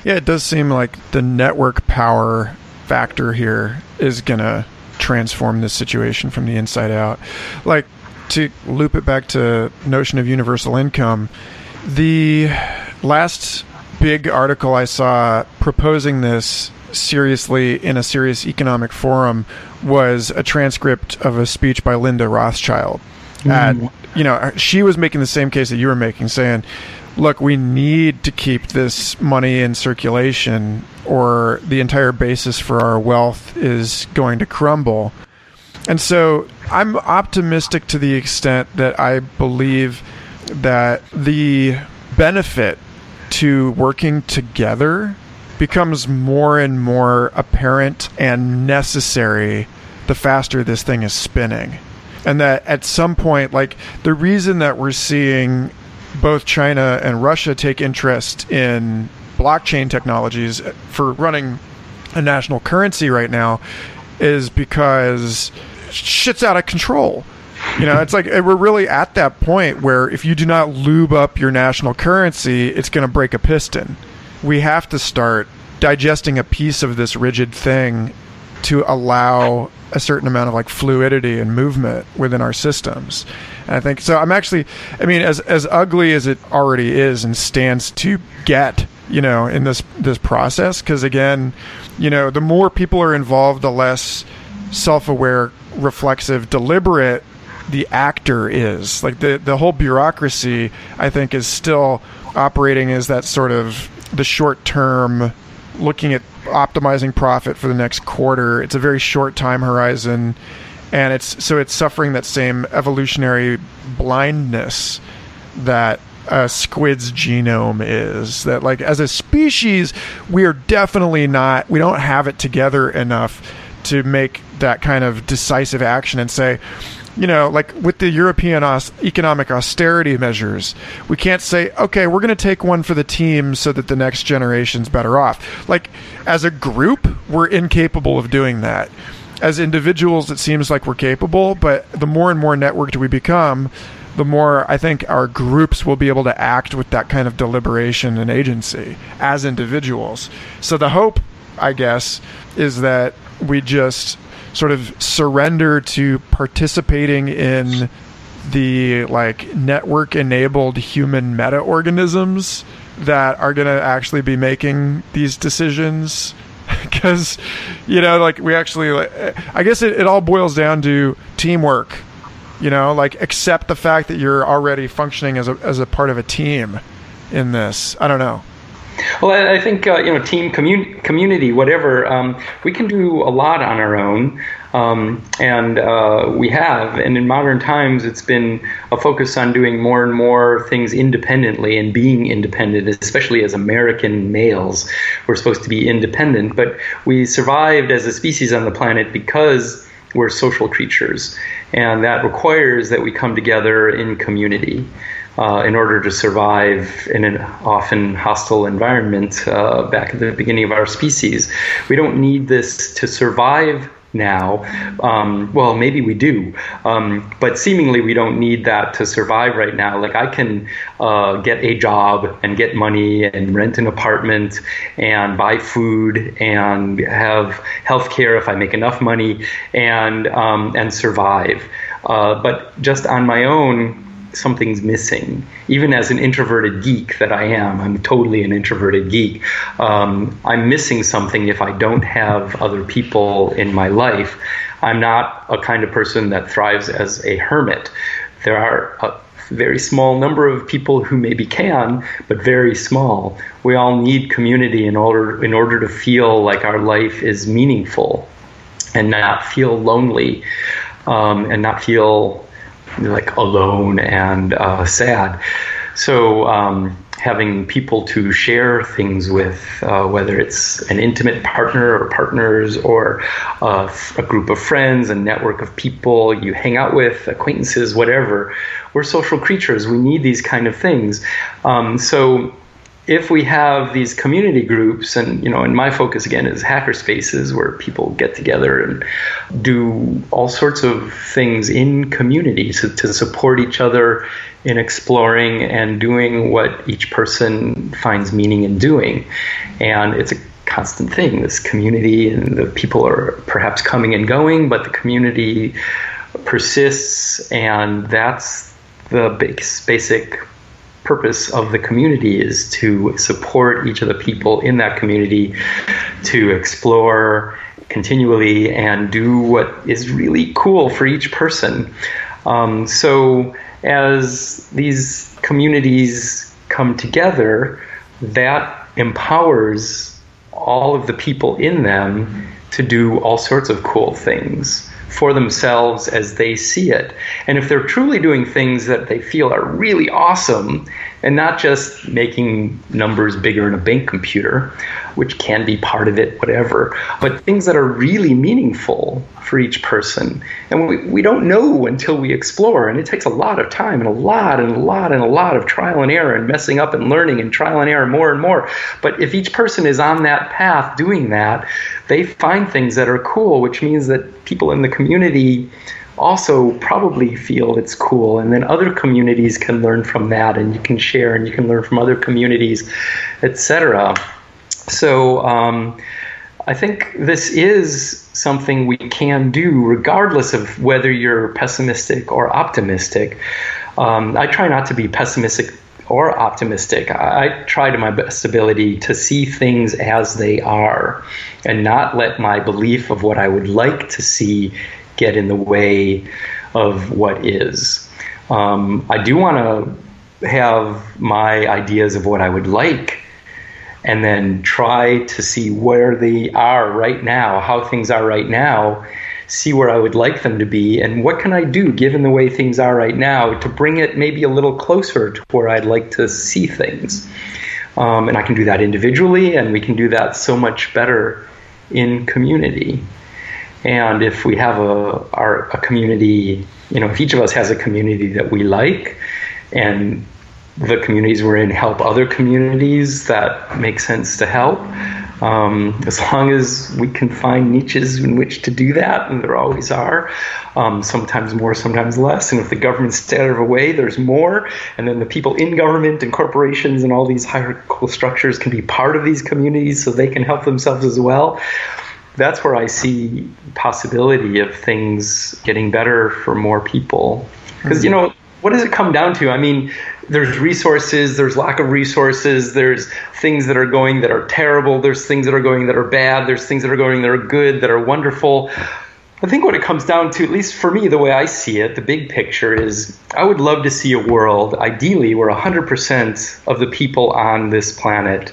Yeah, it does seem like the network power factor here is going to transform this situation from the inside out. Like to loop it back to notion of universal income, the last big article I saw proposing this seriously in a serious economic forum was a transcript of a speech by Linda Rothschild. Mm. At, you know, she was making the same case that you were making, saying, look, we need to keep this money in circulation or the entire basis for our wealth is going to crumble. And so I'm optimistic to the extent that I believe that the benefit to working together becomes more and more apparent and necessary the faster this thing is spinning. And that at some point, like the reason that we're seeing both China and Russia take interest in blockchain technologies for running a national currency right now is because shit's out of control. You know, it's like eh, we're really at that point where if you do not lube up your national currency, it's going to break a piston we have to start digesting a piece of this rigid thing to allow a certain amount of like fluidity and movement within our systems. And I think so. I'm actually, I mean, as as ugly as it already is and stands to get, you know, in this this process, because again, you know, the more people are involved, the less self-aware, reflexive, deliberate the actor is. Like the the whole bureaucracy, I think, is still operating as that sort of the short term looking at optimizing profit for the next quarter. It's a very short time horizon and it's so it's suffering that same evolutionary blindness that a squid's genome is that like as a species we are definitely not we don't have it together enough to make that kind of decisive action and say you know, like with the European aus- economic austerity measures, we can't say, okay, we're going to take one for the team so that the next generation's better off. Like, as a group, we're incapable of doing that. as individuals, it seems like we're capable, but the more and more networked we become, the more I think our groups will be able to act with that kind of deliberation and agency as individuals. So the hope, I guess, is that we just sort of surrender to participating in the like network enabled human meta organisms that are going to actually be making these decisions. Because you know like we actually like, i guess it, it all boils down to teamwork you know? Like accept the fact that you're already functioning as a, as a part of a team in this. I don't know well, I think uh, you know, team, commun- community, whatever. Um, we can do a lot on our own, um, and uh, we have. And in modern times, it's been a focus on doing more and more things independently and being independent, especially as American males. We're supposed to be independent, but we survived as a species on the planet because we're social creatures, and that requires that we come together in community uh, in order to survive in an often hostile environment uh, back at the beginning of our species. We don't need this to survive now. Um, well, maybe we do, um, but seemingly we don't need that to survive right now. Like I can uh, get a job and get money and rent an apartment and buy food and have health care if I make enough money and um, and survive. Uh, but just on my own, something's missing. Even as an introverted geek that I am, I'm totally an introverted geek. Um, I'm missing something if I don't have other people in my life. I'm not a kind of person that thrives as a hermit. There are a very small number of people who maybe can, but very small. We all need community in order in order to feel like our life is meaningful and not feel lonely um, and not feel like alone and uh, sad. So um, having people to share things with, uh, whether it's an intimate partner or partners or uh, a group of friends, a network of people you hang out with, acquaintances, whatever. We're social creatures. We need these kind of things. Um, so if we have these community groups, and you know, and my focus again is hacker spaces where people get together and do all sorts of things in community to, to support each other in exploring and doing what each person finds meaning in doing. And it's a constant thing. This community and the people are perhaps coming and going, but the community persists, and that's the basic purpose of the community is to support each of the people in that community to explore continually and do what is really cool for each person. Um, so, as these communities come together, that empowers all of the people in them to do all sorts of cool things for themselves as they see it. And if they're truly doing things that they feel are really awesome and not just making numbers bigger in a bank computer, which can be part of it, whatever, but things that are really meaningful for each person. And we, we don't know until we explore. And it takes a lot of time and a lot and a lot and a lot of trial and error and messing up and learning and trial and error more and more. But if each person is on that path doing that, they find things that are cool, which means that people in the community also probably feel it's cool and then other communities can learn from that and you can share and you can learn from other communities etc so um, i think this is something we can do regardless of whether you're pessimistic or optimistic um, i try not to be pessimistic or optimistic. I, try to my best ability to see things as they are and not let my belief of what I would like to see get in the way of what is. Um, I do want to have my ideas of what I would like and then try to see where they are right now, how things are right now, see where I would like them to be, and what can I do given the way things are right now to bring it maybe a little closer to where I'd like to see things. Um, and I can do that individually, and we can do that so much better in community. And if we have a our a community, you know, if each of us has a community that we like, and the communities we're in help other communities that make sense to help, Um, as long as we can find niches in which to do that, and there always are, um, sometimes more, sometimes less. And if the government's out of the way, there's more. And then the people in government and corporations and all these hierarchical structures can be part of these communities so they can help themselves as well. That's where I see possibility of things getting better for more people. Because, you know, what does it come down to? I mean, there's resources, there's lack of resources, there's things that are going that are terrible, there's things that are going that are bad, there's things that are going that are good, that are wonderful. I think what it comes down to, at least for me, the way I see it, the big picture is I would love to see a world, ideally, where 100% of the people on this planet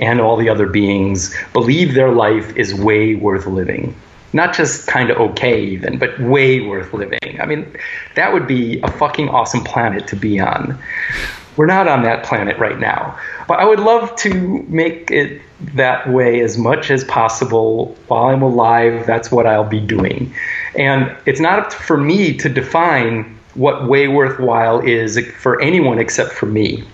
and all the other beings believe their life is way worth living. Not just kind of okay, even, but way worth living. I mean, that would be a fucking awesome planet to be on. We're not on that planet right now. But I would love to make it that way as much as possible while I'm alive. That's what I'll be doing. And it's not up for me to define what way worthwhile is for anyone except for me.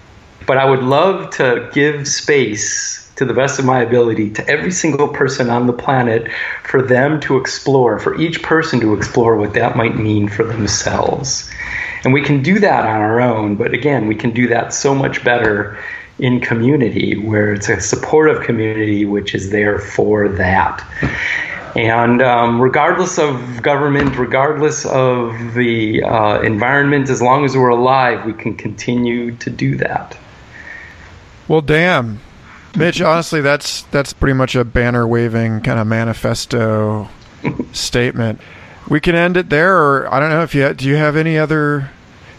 But I would love to give space to the best of my ability to every single person on the planet for them to explore, for each person to explore what that might mean for themselves. And we can do that on our own, but again, we can do that so much better in community, where it's a supportive community which is there for that. And um, regardless of government, regardless of the uh, environment, as long as we're alive, we can continue to do that. Well, damn, Mitch. Honestly, that's that's pretty much a banner waving kind of manifesto statement. We can end it there, or I don't know if you do. You have any other,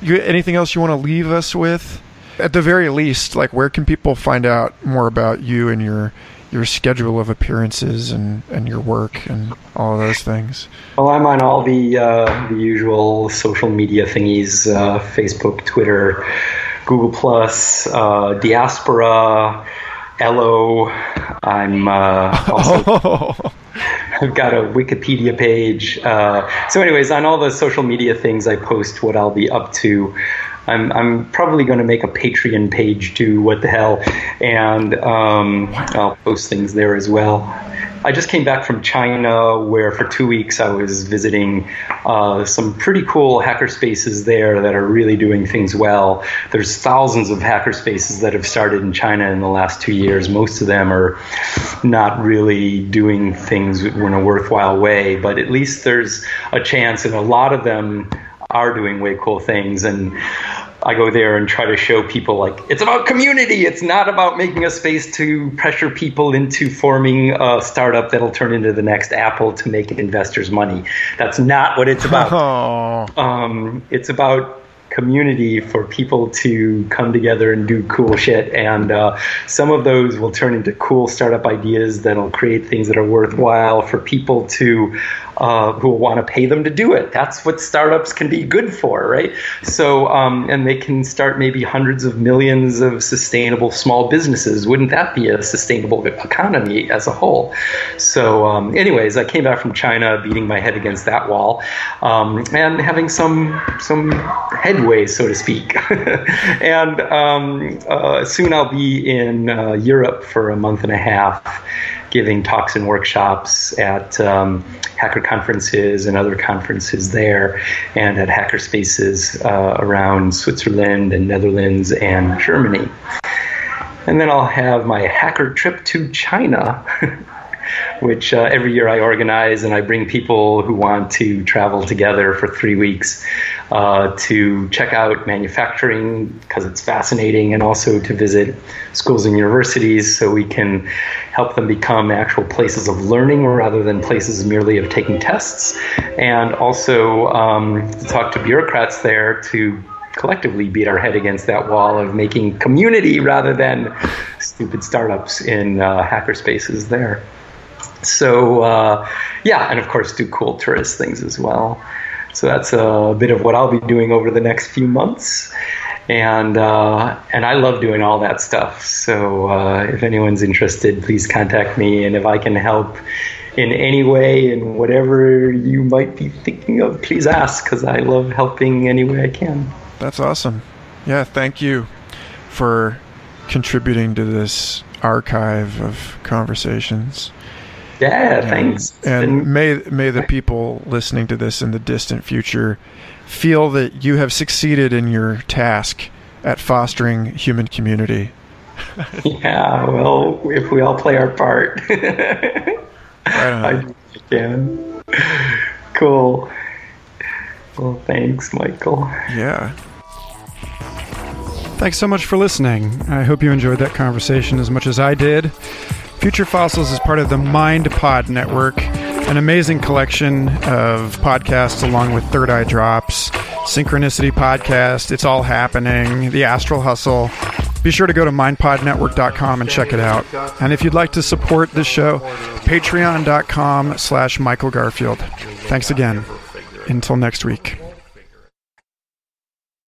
you, anything else you want to leave us with? at the very least, like where can people find out more about you and your your schedule of appearances and, and your work and all of those things? Well, I'm on all the uh, the usual social media thingies: uh, Facebook, Twitter, Google Plus, uh, Diaspora, Ello. I'm uh, also. I've got a Wikipedia page. Uh, so, anyways, on all the social media things, I post what I'll be up to. I'm, I'm probably going to make a Patreon page too. What the hell? And um, I'll post things there as well. I just came back from China, where for two weeks I was visiting uh, some pretty cool hacker spaces there that are really doing things well. There's thousands of hacker spaces that have started in China in the last two years. Most of them are not really doing things in a worthwhile way, but at least there's a chance, and a lot of them are doing way cool things and I go there and try to show people like it's about community. It's not about making a space to pressure people into forming a startup that'll turn into the next Apple to make investors money. That's not what it's about. Oh. Um, it's about community for people to come together and do cool shit. And uh, some of those will turn into cool startup ideas that'll create things that are worthwhile for people to uh, who will want to pay them to do it. That's what startups can be good for, right? So, um, and they can start maybe hundreds of millions of sustainable small businesses. Wouldn't that be a sustainable economy as a whole? So, um, anyways, I came back from China, beating my head against that wall, um, and having some some headway, so to speak. and um, uh, soon I'll be in uh, Europe for a month and a half giving talks and workshops at um, hacker conferences and other conferences there, and at hacker spaces uh, around Switzerland and Netherlands and Germany. And then I'll have my hacker trip to China. which uh, every year I organize and I bring people who want to travel together for three weeks uh, to check out manufacturing because it's fascinating and also to visit schools and universities so we can help them become actual places of learning rather than places merely of taking tests and also um, to talk to bureaucrats there to collectively beat our head against that wall of making community rather than stupid startups in uh, hacker spaces there. So, uh, yeah, and of course, do cool tourist things as well. So that's a bit of what I'll be doing over the next few months, and uh, and I love doing all that stuff. So uh, if anyone's interested, please contact me, and if I can help in any way in whatever you might be thinking of, please ask because I love helping any way I can. That's awesome. Yeah, thank you for contributing to this archive of conversations. Yeah, thanks. And may may the people listening to this in the distant future feel that you have succeeded in your task at fostering human community. yeah, well, if we all play our part, right I can. Cool. Well, thanks, Michael. Yeah. Thanks so much for listening. I hope you enjoyed that conversation as much as I did. Future Fossils is part of the Mind Pod Network, an amazing collection of podcasts along with Third Eye Drops, Synchronicity Podcast, It's All Happening, The Astral Hustle. Be sure to go to mindpodnetwork.com and check it out. And if you'd like to support the show, patreon.com slash Michael Garfield. Thanks again. Until next week.